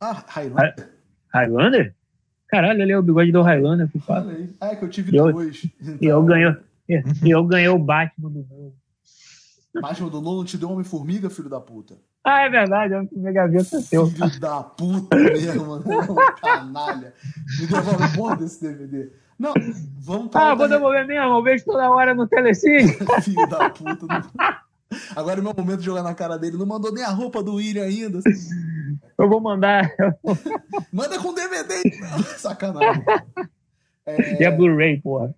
Ah, Highlander? Highlander? Caralho, ali é o bigode do Highlander. Ah, é que eu tive eu, dois. Então... E eu ganhei, eu ganhei o Batman do novo. Batman do Nolan te deu Homem-Formiga, filho da puta. Ah, é verdade, Homem-Formiga é seu. Filho da puta mesmo, mano. <laughs> Canalha. Me devolve porra desse DVD. Não, vamos pra. Ah, vou devolver mesmo, eu vejo toda hora no Telecine. <laughs> filho da puta. Não... Agora é meu momento de jogar na cara dele. Não mandou nem a roupa do William ainda. Eu vou mandar. Manda com DVD. <laughs> Sacanagem. É... E a Blu-ray, porra.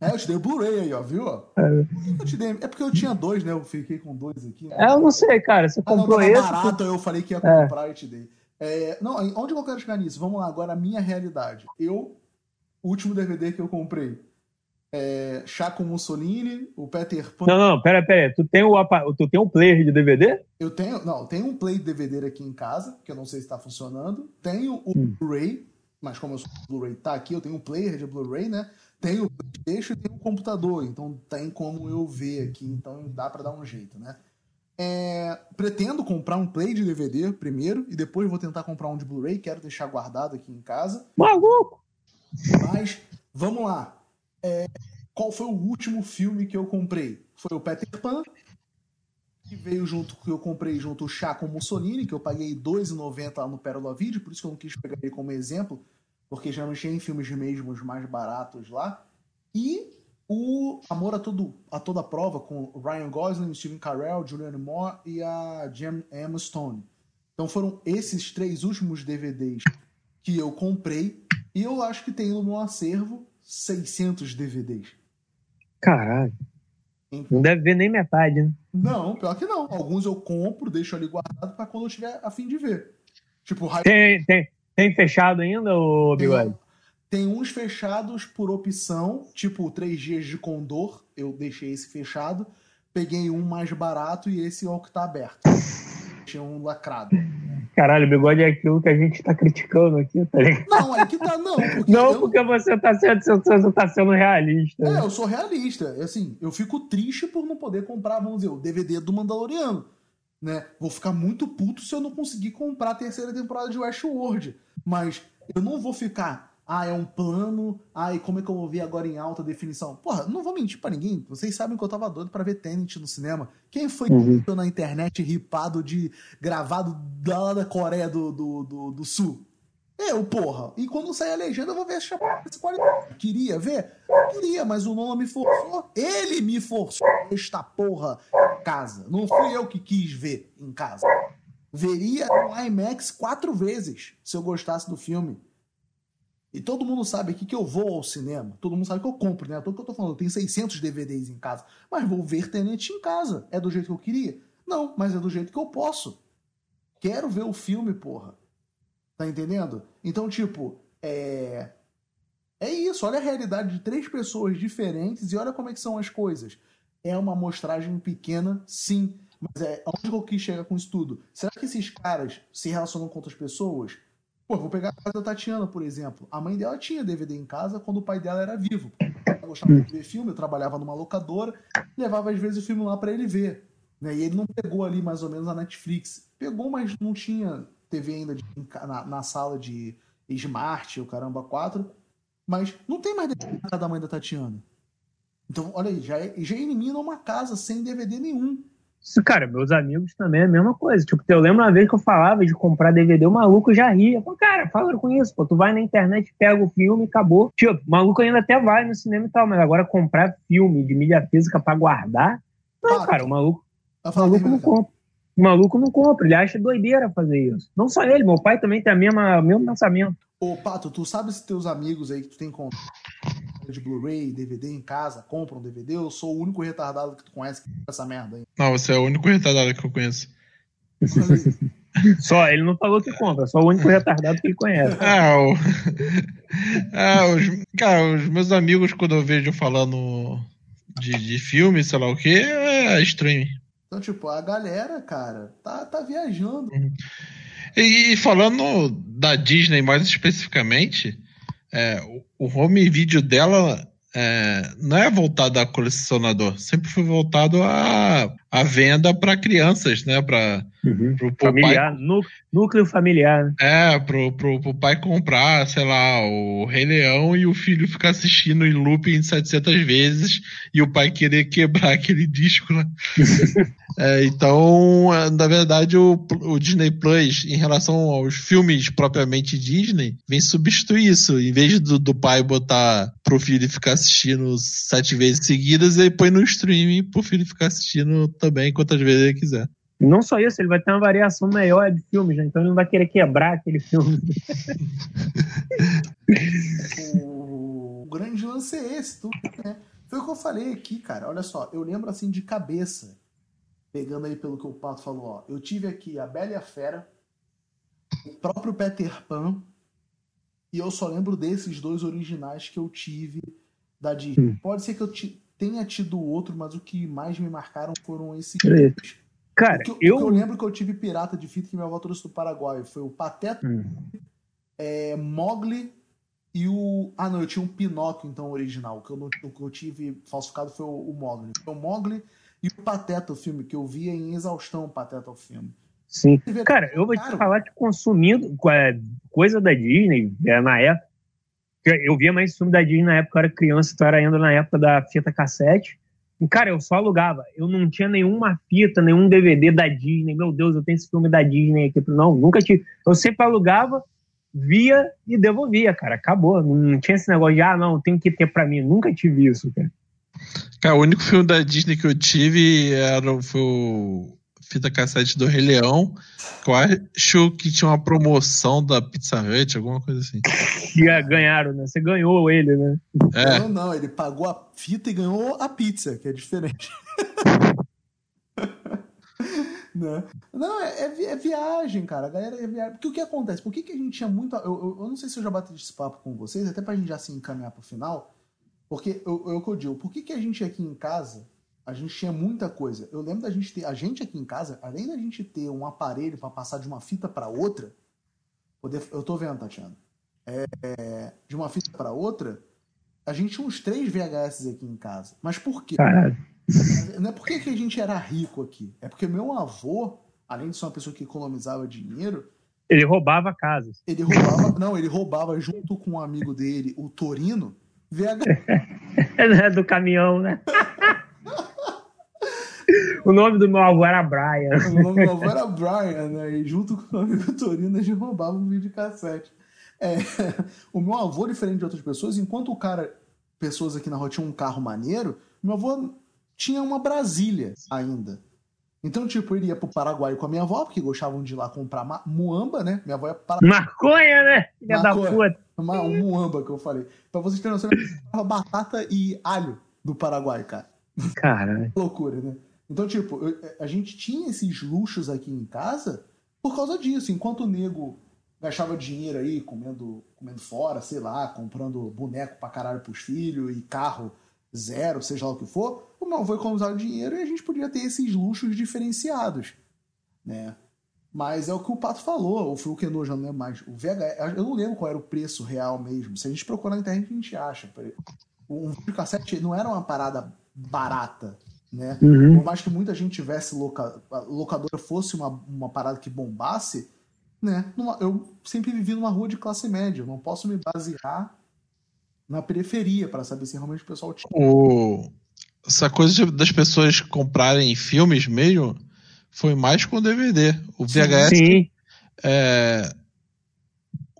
É, eu te dei o Blu-ray aí, ó, viu? É. Eu te dei... é porque eu tinha dois, né? Eu fiquei com dois aqui. Né? É, eu não sei, cara. Você comprou ah, não, esse? barato, eu falei que ia é. comprar é. e te dei. É, não, onde eu quero chegar nisso? Vamos lá, agora a minha realidade. Eu, o último DVD que eu comprei, é Chaco Mussolini, o Peter Pan. Não, não, pera, pera. Tu tem o, tu tem um player de DVD? Eu tenho, não, tenho um player de DVD aqui em casa, que eu não sei se está funcionando. Tenho o hum. Blu-ray, mas como o Blu-ray tá aqui, eu tenho um player de Blu-ray, né? Tenho o PlayStation e tenho o computador, então tem como eu ver aqui, então dá para dar um jeito, né? É, pretendo comprar um play de DVD primeiro e depois vou tentar comprar um de Blu-ray, quero deixar guardado aqui em casa. Maluco! Mas vamos lá. É, qual foi o último filme que eu comprei? Foi o Peter Pan, que veio junto, que eu comprei junto o Chá com Mussolini, que eu paguei R$2,90 lá no Pérola Video, por isso que eu não quis pegar ele como exemplo, porque geralmente tem filmes mesmos mais baratos lá. E o Amor a, todo, a Toda Prova, com Ryan Gosling, Steven Carell, Julianne Moore e a Jem Emma Stone. Então foram esses três últimos DVDs que eu comprei, e eu acho que tem no meu acervo 600 DVDs. Caralho. Então, não deve ver nem metade, né? Não, pior que não. Alguns eu compro, deixo ali guardado para quando eu tiver a fim de ver. Tipo, tem, tem, tem fechado ainda, ô Bigode? Tem, tem uns fechados por opção, tipo três dias de Condor, eu deixei esse fechado. Peguei um mais barato e esse é o que tá aberto. Tinha um lacrado. Caralho, o bigode é aquilo que a gente tá criticando aqui, tá ligado? Não, é que tá, não. Porque não, eu... porque você tá, sendo, você tá sendo realista. É, eu sou realista. Assim, eu fico triste por não poder comprar, vamos dizer, o DVD do Mandaloriano. Né? Vou ficar muito puto se eu não conseguir comprar a terceira temporada de Westworld. Mas eu não vou ficar ah, é um plano, ah, e como é que eu vou ver agora em alta definição? Porra, não vou mentir pra ninguém, vocês sabem que eu tava doido pra ver Tenet no cinema. Quem foi Uhum. que na internet ripado de gravado lá da Coreia do, do, do, do Sul? Eu, porra. E quando sair a legenda, eu vou ver essa qualidade. Queria ver? Queria, mas o Nolan me forçou. Ele me forçou esta porra em casa. Não fui eu que quis ver em casa. Veria no IMAX quatro vezes se eu gostasse do filme. E todo mundo sabe aqui que eu vou ao cinema. Todo mundo sabe que eu compro, né? Tudo que eu tô falando, eu tenho 600 DVDs em casa. Mas vou ver Tenet em casa. É do jeito que eu queria? Não, mas é do jeito que eu posso. Quero ver o filme, porra. Tá entendendo? Então, tipo, é. É isso. Olha a realidade de três pessoas diferentes e olha como é que são as coisas. É uma amostragem pequena, sim. Mas é onde eu quis chegar com isso tudo. Será que esses caras se relacionam com outras pessoas? Pô, vou pegar a casa da Tatiana, por exemplo. A mãe dela tinha DVD em casa quando o pai dela era vivo. Ela gostava de ver filme, eu trabalhava numa locadora, levava às vezes o filme lá pra ele ver. Né? E ele não pegou ali mais ou menos a Netflix. Pegou, mas não tinha TV ainda de- na, na sala de Smart, o caramba 4. Mas não tem mais DVD na casa da mãe da Tatiana. Então, olha aí, já, já elimina uma casa sem DVD nenhum. Cara, meus amigos também é a mesma coisa. Tipo, eu lembro uma vez que eu falava de comprar DVD, o maluco já ria. Pô, cara, fala com isso, pô. Tu vai na internet, pega o filme e acabou. Tipo, o maluco ainda até vai no cinema e tal, mas agora comprar filme de mídia física pra guardar. Não, cara, o maluco, Ela o maluco não compra. O maluco não compra, ele acha doideira fazer isso. Não só ele, meu pai também tem a mesma, o mesmo pensamento. Ô, Pato, tu sabe se teus amigos aí que tu tem de Blu-ray, DVD em casa, compram DVD? Eu sou o único retardado que tu conhece que compra essa merda aí. Não, você é o único retardado que eu conheço. <laughs> Só, ele não falou que compra, só o único retardado que ele conhece. Ah, o... ah <laughs> os... Cara, os meus amigos, quando eu vejo falando de, de filme, sei lá o que, é streaming. Então, tipo, a galera, cara, tá, tá viajando. E, e falando da Disney mais especificamente, é, o, home video dela é, não é voltado a colecionador, sempre foi voltado a, a venda para crianças, né? Para Uhum. pro, pro pai nú- núcleo familiar. né? É, pro, pro, pro pai comprar, sei lá, o Rei Leão e o filho ficar assistindo em looping 700 vezes e o pai querer quebrar <laughs> aquele disco lá. <laughs> É, então, é, na verdade, o, o Disney Plus, em relação aos filmes propriamente Disney, vem substituir isso. Em vez do, do pai botar pro filho ficar assistindo sete vezes seguidas, ele põe no streaming pro filho ficar assistindo também quantas vezes ele quiser. Não só isso, ele vai ter uma variação maior de filmes, né? Então ele não vai querer quebrar aquele filme. O, o grande lance é esse, tudo, né? Foi o que eu falei aqui, cara. Olha só, eu lembro assim de cabeça, pegando aí pelo que o Pato falou, ó. Eu tive aqui a Bela e a Fera, o próprio Peter Pan, e eu só lembro desses dois originais que eu tive da Disney. Hum. Pode ser que eu ti- tenha tido outro, mas o que mais me marcaram foram esses dois. Cara, que, eu, eu. lembro que eu tive pirata de fita que minha avó trouxe do Paraguai foi o Pateta, Hum. é, Mogli e o. Ah, não, eu tinha um Pinóquio, então, original. O que eu, não- o que eu tive falsificado foi o, o Mogli. Foi o Mogli e o Pateta, o filme, que eu via em exaustão o Pateta, o filme. Sim. Cara, eu vou te falar que consumindo é, coisa da Disney, é, na época. Eu via mais filme da Disney na época eu era criança, então era ainda na época da fita cassete. E, cara, eu só alugava. Eu não tinha nenhuma fita, nenhum DVD da Disney. Meu Deus, eu tenho esse filme da Disney aqui. Não, nunca tive. Eu sempre alugava, via e devolvia, cara. Acabou. Não tinha esse negócio de, ah, não, tem que ter pra mim. Nunca tive isso, cara. Cara, o único filme da Disney que eu tive era, foi o fita cassete do Rei Leão, que eu acho que tinha uma promoção da Pizza Hut, alguma coisa assim. E ah, ganharam, né? Você ganhou ele, né? É, Não, não, ele pagou a fita e ganhou a pizza, que é diferente. <laughs> né? Não, é, é é viagem, cara. A galera é viagem. Porque o que acontece? Por que, que a gente tinha muito. Eu, eu, eu não sei se eu já bati esse papo com vocês, até pra gente já se encaminhar pro final. Porque eu, eu, que eu digo, por que, que a gente aqui em casa, a gente tinha muita coisa? Eu lembro da gente ter. A gente aqui em casa, além da gente ter um aparelho pra passar de uma fita pra outra, poder, eu tô vendo, Tatiana. É, de uma fita pra outra, a gente tinha uns três VHS aqui em casa. Mas por quê? Caralho. Não é porque que a gente era rico aqui. É porque meu avô, além de ser uma pessoa que economizava dinheiro, Ele roubava casas. Ele roubava, não, ele roubava junto com um amigo dele, o Torino, VHS. <laughs> do caminhão, né? <laughs> o nome do meu avô era Brian. O nome do meu avô era Brian, né? E junto com o amigo Torino, a gente roubava um videocassete. É, o meu avô, diferente de outras pessoas, enquanto o cara, pessoas aqui na rua tinham um carro maneiro, meu avô tinha uma Brasília ainda. Então, tipo, eu iria pro Paraguai com a minha avó, porque gostavam de ir lá comprar muamba, né? Minha avó ia para. Maconha, né? Filha da puta. Uma, um muamba que eu falei. Pra vocês terem noção, eu batata e alho do Paraguai, cara. Caralho. Loucura, né? Então, tipo, eu, a gente tinha esses luxos aqui em casa por causa disso. Enquanto o nego gastava dinheiro aí comendo, comendo fora, sei lá, comprando boneco pra caralho pros filhos e carro zero, seja lá o que for, o meu avô economizava dinheiro e a gente podia ter esses luxos diferenciados, né? Mas é o que o Pato falou, ou foi o eu já não lembro mais. O VHS, eu não lembro qual era o preço real mesmo. Se a gente procurar na internet, a gente acha. Um videocassete não era uma parada barata, né? Uhum. Por mais que muita gente tivesse loca... locadora fosse uma, uma parada que bombasse, né? Eu sempre vivi numa rua de classe média. Eu não posso me basear na periferia para saber se realmente o pessoal tinha. O... Essa coisa de, das pessoas comprarem filmes mesmo foi mais com DVD. O VHS. Sim. É,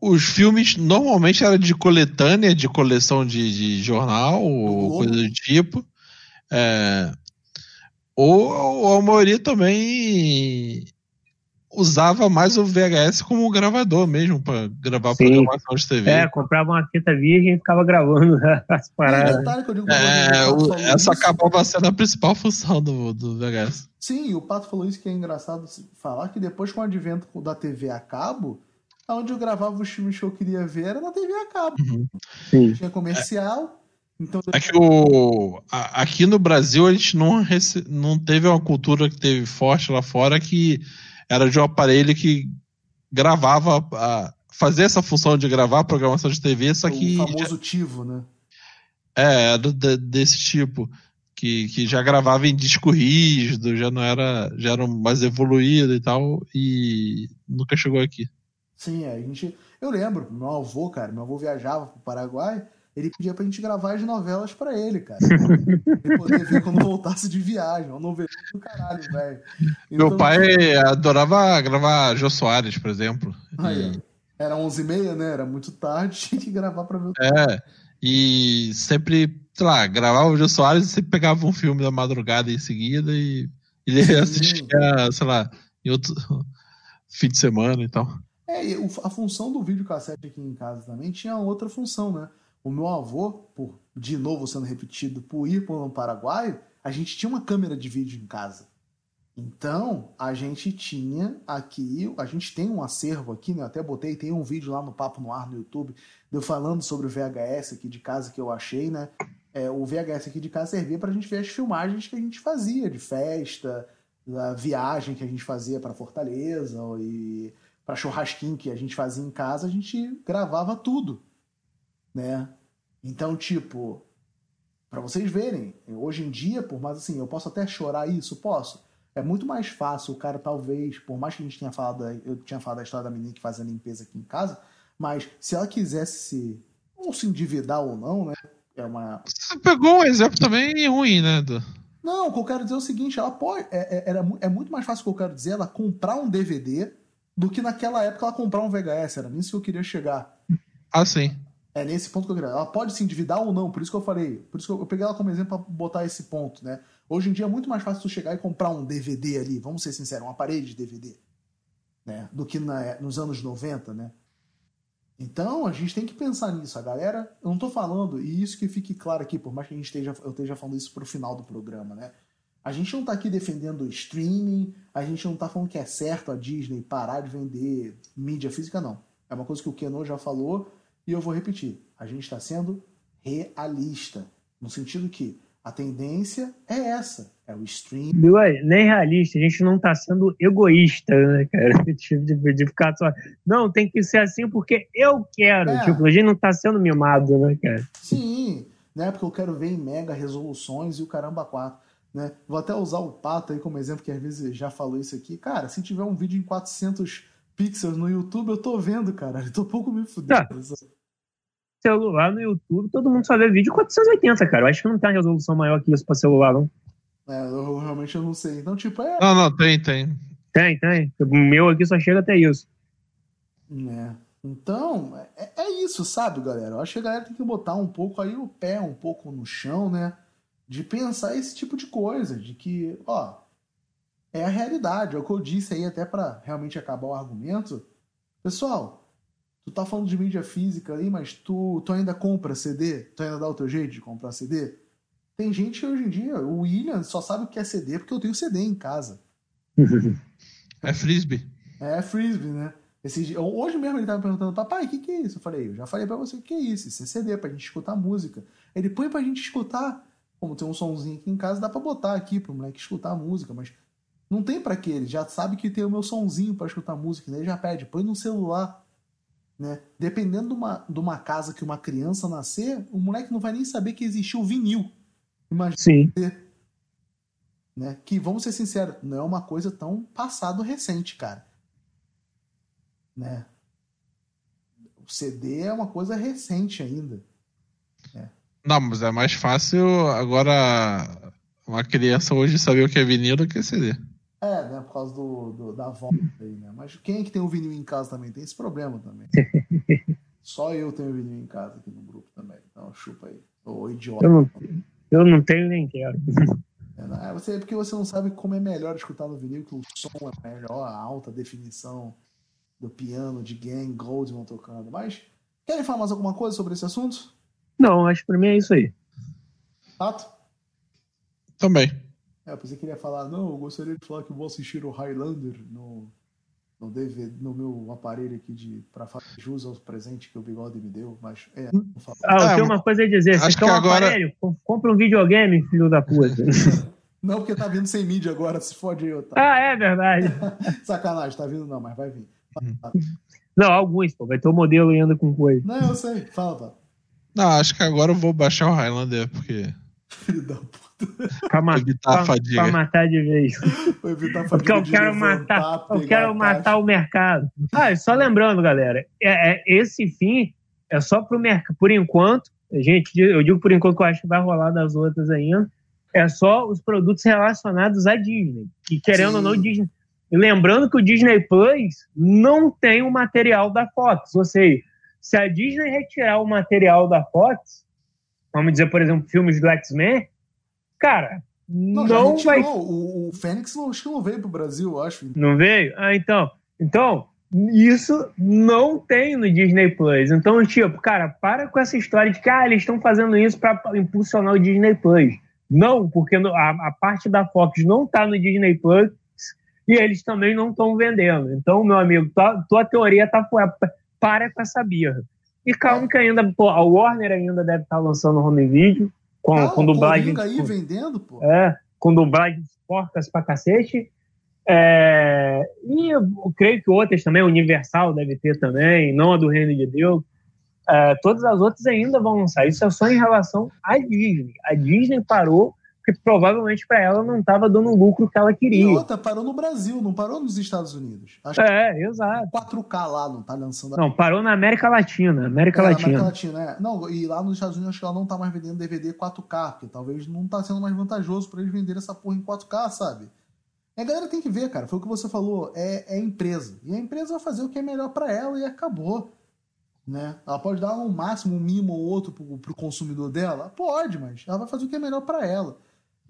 os filmes normalmente eram de coletânea, de coleção de, de jornal, ou coisa do tipo. É, ou, ou a maioria também usava mais o VHS como gravador mesmo, para gravar Sim. programação de TV. É, comprava uma fita virgem e ficava gravando <laughs> as paradas. É, o, essa acabava sendo a principal <laughs> função do, do VHS. Sim, e o Pato falou isso que é engraçado falar, que depois com o advento da TV a cabo, onde eu gravava os filmes que eu queria ver era na TV a cabo. Uhum. Sim. Tinha comercial. É. Então, é que o, a, aqui no Brasil a gente não, rece, não teve uma cultura que teve forte lá fora que era de um aparelho que gravava, a, fazia essa função de gravar programação de TV, só que. O famoso Tivo, né? É, era de, desse tipo. Que, que já gravava em disco rígido, já não era, já era mais evoluído e tal, e nunca chegou aqui. Sim, é, a gente. Eu lembro, meu avô, cara, meu avô viajava pro Paraguai, ele pedia pra gente gravar as novelas pra ele, cara. <laughs> ele poder ver quando voltasse de viagem. É um novelo do caralho, velho. Então, Meu pai adorava gravar Jô Soares, por exemplo. Aí, e... Era 11h30, né? Era muito tarde, <laughs> tinha que gravar pra ver o É, e sempre, sei lá, gravava o Jô Soares e sempre pegava um filme da madrugada em seguida e ele Sim. assistia, sei lá, em outro <laughs> fim de semana e tal. É, a função do videocassete aqui em casa também tinha outra função, né? O meu avô, por de novo sendo repetido, por ir para o Paraguai, a gente tinha uma câmera de vídeo em casa. Então, a gente tinha aqui, a gente tem um acervo aqui, né? Eu até botei, tem um vídeo lá no Papo no Ar no YouTube, eu falando sobre o VHS aqui de casa que eu achei, né? É, o VHS aqui de casa servia para a gente ver as filmagens que a gente fazia de festa, da viagem que a gente fazia para Fortaleza e para churrasquinho que a gente fazia em casa, a gente gravava tudo né? Então, tipo, para vocês verem, hoje em dia, por mais assim, eu posso até chorar isso, posso. É muito mais fácil o cara, talvez, por mais que a gente tenha falado, eu tinha falado da história da menina que fazia limpeza aqui em casa, mas se ela quisesse se, ou se endividar ou não, né? É uma. Você pegou um exemplo também ruim, né? Do... Não, o que eu quero dizer é o seguinte: ela pode. É, é, é muito mais fácil o que eu quero dizer ela comprar um DVD do que naquela época ela comprar um VHS. Era nisso que eu queria chegar. Ah, sim. É nesse ponto que eu queria. Ela pode se endividar ou não, por isso que eu falei. Por isso que eu, peguei ela como exemplo para botar esse ponto, né? Hoje em dia é muito mais fácil tu chegar e comprar um DVD ali, vamos ser sinceros, um aparelho de DVD, né? Do que na, nos anos 90, né? Então a gente tem que pensar nisso. A galera, eu não tô falando, e isso que fique claro aqui, por mais que a gente esteja, eu esteja falando isso pro final do programa, né? A gente não tá aqui defendendo o streaming, a gente não tá falando que é certo a Disney parar de vender mídia física, não. É uma coisa que o Keno já falou e eu vou repetir: a gente está sendo realista. No sentido que a tendência é essa. É o stream. Nem realista, a gente não está sendo egoísta, né, cara? <laughs> Tipo, de, de, ficar só. Não, tem que ser assim porque eu quero. É. Tipo, a gente não está sendo mimado, né, cara? Sim, né? Porque eu quero ver em mega resoluções e o caramba 4. Né? Vou até usar o Pato aí como exemplo, que às vezes já falou isso aqui. Cara, se tiver um vídeo em 400 pixels no YouTube, eu tô vendo, cara. Eu tô pouco me fudendo. Tá. Celular no YouTube, todo mundo só vê vídeo 480, cara. Eu acho que não tem uma resolução maior que isso pra celular, não. É, eu realmente eu não sei. Então, tipo, é. Não, não, tem, tem. Tem, tem. O meu aqui só chega até isso. É. Então, é, é isso, sabe, galera? Eu acho que a galera tem que botar um pouco aí o pé um pouco no chão, né? De pensar esse tipo de coisa, de que, ó, é a realidade. É o que eu disse aí, até para realmente acabar o argumento. Pessoal, tu tá falando de mídia física aí, mas tu, tu ainda compra CD? Tu ainda dá o teu jeito de comprar CD? Tem gente que hoje em dia, o William só sabe o que é CD porque eu tenho CD em casa. <laughs> É frisbee. É frisbee, né? Esse, hoje mesmo ele tava me perguntando, papai, o que, que é isso? Eu falei, eu já falei pra você o que é isso. Isso é CD, pra gente escutar música. Ele põe pra gente escutar. Como tem um somzinho aqui em casa, dá pra botar aqui pro moleque escutar a música, mas não tem para que ele já sabe que tem o meu sonzinho para escutar música, né? ele já pede, põe no celular. Né? Dependendo de uma, de uma casa que uma criança nascer, o moleque não vai nem saber que existiu o vinil. Imagina. Sim. Né? Que, vamos ser sinceros, não é uma coisa tão passado recente, cara. Né? O CD é uma coisa recente ainda. Né? Não, mas é mais fácil agora uma criança hoje saber o que é vinil do que CD. É, né? Por causa do, do da volta aí, né? Mas quem é que tem o vinil em casa também? Tem esse problema também. <laughs> Só eu tenho vinil em casa aqui no grupo também. Então chupa aí. Ô idiota. Eu não, eu não tenho nem quero. É, não, é, você, é porque você não sabe como é melhor escutar no vinil, que o som é melhor, a alta definição do piano, de Gang, Goldman tocando. Mas, querem falar mais alguma coisa sobre esse assunto? Não, acho que pra mim é isso aí. Tato? Também. É, você queria falar, não, eu gostaria de falar que eu vou assistir o Highlander no, no, DVD, no meu aparelho aqui de para fazer jus ao presente que o Bigode me deu, mas é, não falo. Ah, eu tenho uma coisa a dizer, você quer um agora... aparelho? Compra um videogame, filho da puta. <laughs> não, porque tá vindo sem mídia agora, se fode aí, Otávio. Ah, é verdade. <laughs> Sacanagem, tá vindo não, mas vai vir. Não, alguns, pô, vai ter o um modelo ainda com coisa. Não, eu sei, fala, pá. Não, acho que agora eu vou baixar o Highlander, porque... <laughs> Filho da puta. Pra, ma pra, pra, matar de vez. Porque eu quero matar, eu quero matar o mercado. Ah, só lembrando, galera, é, é, esse fim é só pro mercado. Por enquanto, gente, eu digo por enquanto que eu acho que vai rolar das outras ainda. É só os produtos relacionados à Disney. E querendo Sim. ou não, Disney. E lembrando que o Disney Plus não tem o material da Fox. Ou seja, se a Disney retirar o material da Fox, vamos dizer, por exemplo, filmes do X-Men, Cara, não, não vai. O, o Fênix não, acho que não veio pro Brasil, eu acho. Não veio? Ah, então. Então, isso não tem no Disney Plus. Então, tipo, cara, para com essa história de que ah, eles estão fazendo isso para impulsionar o Disney Plus. Não, porque a, a, parte da Fox não tá no Disney Plus e eles também não estão vendendo. Então, meu amigo, tua, tua teoria tá fora. Para com essa birra. E calma que ainda, pô, a Warner ainda deve estar tá lançando home video. Com, ah, com dublagem. aí vendendo, pô. É, com dublagem porcas pra cacete. É, e eu creio que outras também, Universal deve ter também, não a do Reino de Deus. É, todas as outras ainda vão lançar. Isso é só em relação à Disney. A Disney parou porque provavelmente para ela não estava dando o lucro que ela queria. E outra, parou no Brasil, não parou nos Estados Unidos. Acho é, exato. 4K lá não tá lançando. Não, parou na América Latina. América é, Latina. América Latina, é. Não, e lá nos Estados Unidos acho que ela não tá mais vendendo DVD 4K, porque talvez não tá sendo mais vantajoso para eles venderem essa porra em 4K, sabe? E a galera tem que ver, cara, foi o que você falou, é, é empresa. E a empresa vai fazer o que é melhor para ela e acabou. Né? Ela pode dar um máximo, um mimo ou outro pro, pro consumidor dela? Pode, mas ela vai fazer o que é melhor para ela.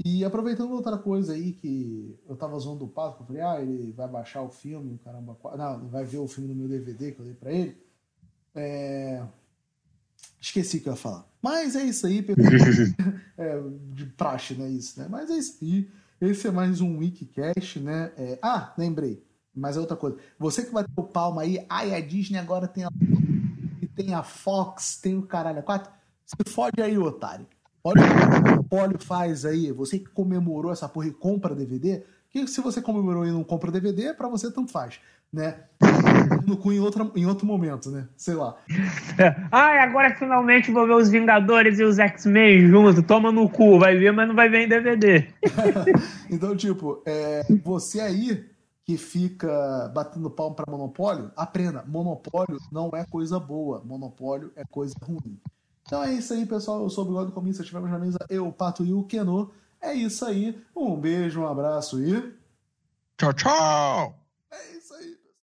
E aproveitando outra coisa aí que eu tava zoando o Pato, eu falei, ah, ele vai baixar o filme, caramba, não, vai ver o filme no meu DVD que eu dei pra ele. É... Esqueci o que eu ia falar. Mas é isso aí, <laughs> é, de praxe, né? Isso, né? Mas é isso aí. Esse é mais um Wikicast, né? É... Ah, lembrei. Mas é outra coisa. Você que o palma aí, ai, a Disney agora tem a, tem a Fox, tem o caralho a quatro. Se fode aí, otário. Olha o que o Polio faz aí. Você que comemorou essa porra e compra DVD, que se você comemorou e não compra DVD, para você tanto faz, né? No cu em, outra, em outro momento, né? Sei lá. <laughs> Ai, agora finalmente vou ver os Vingadores e os X-Men juntos. Toma no cu, vai ver, mas não vai ver em DVD. <laughs> então, tipo, é, você aí que fica batendo palmo para monopólio, aprenda, monopólio não é coisa boa, monopólio é coisa ruim. Então é isso aí, pessoal. Eu sou o Bigode Comissa, estivemos na mesa, eu, o Pato e o Kenô. É isso aí. Um beijo, um abraço e. Tchau, tchau!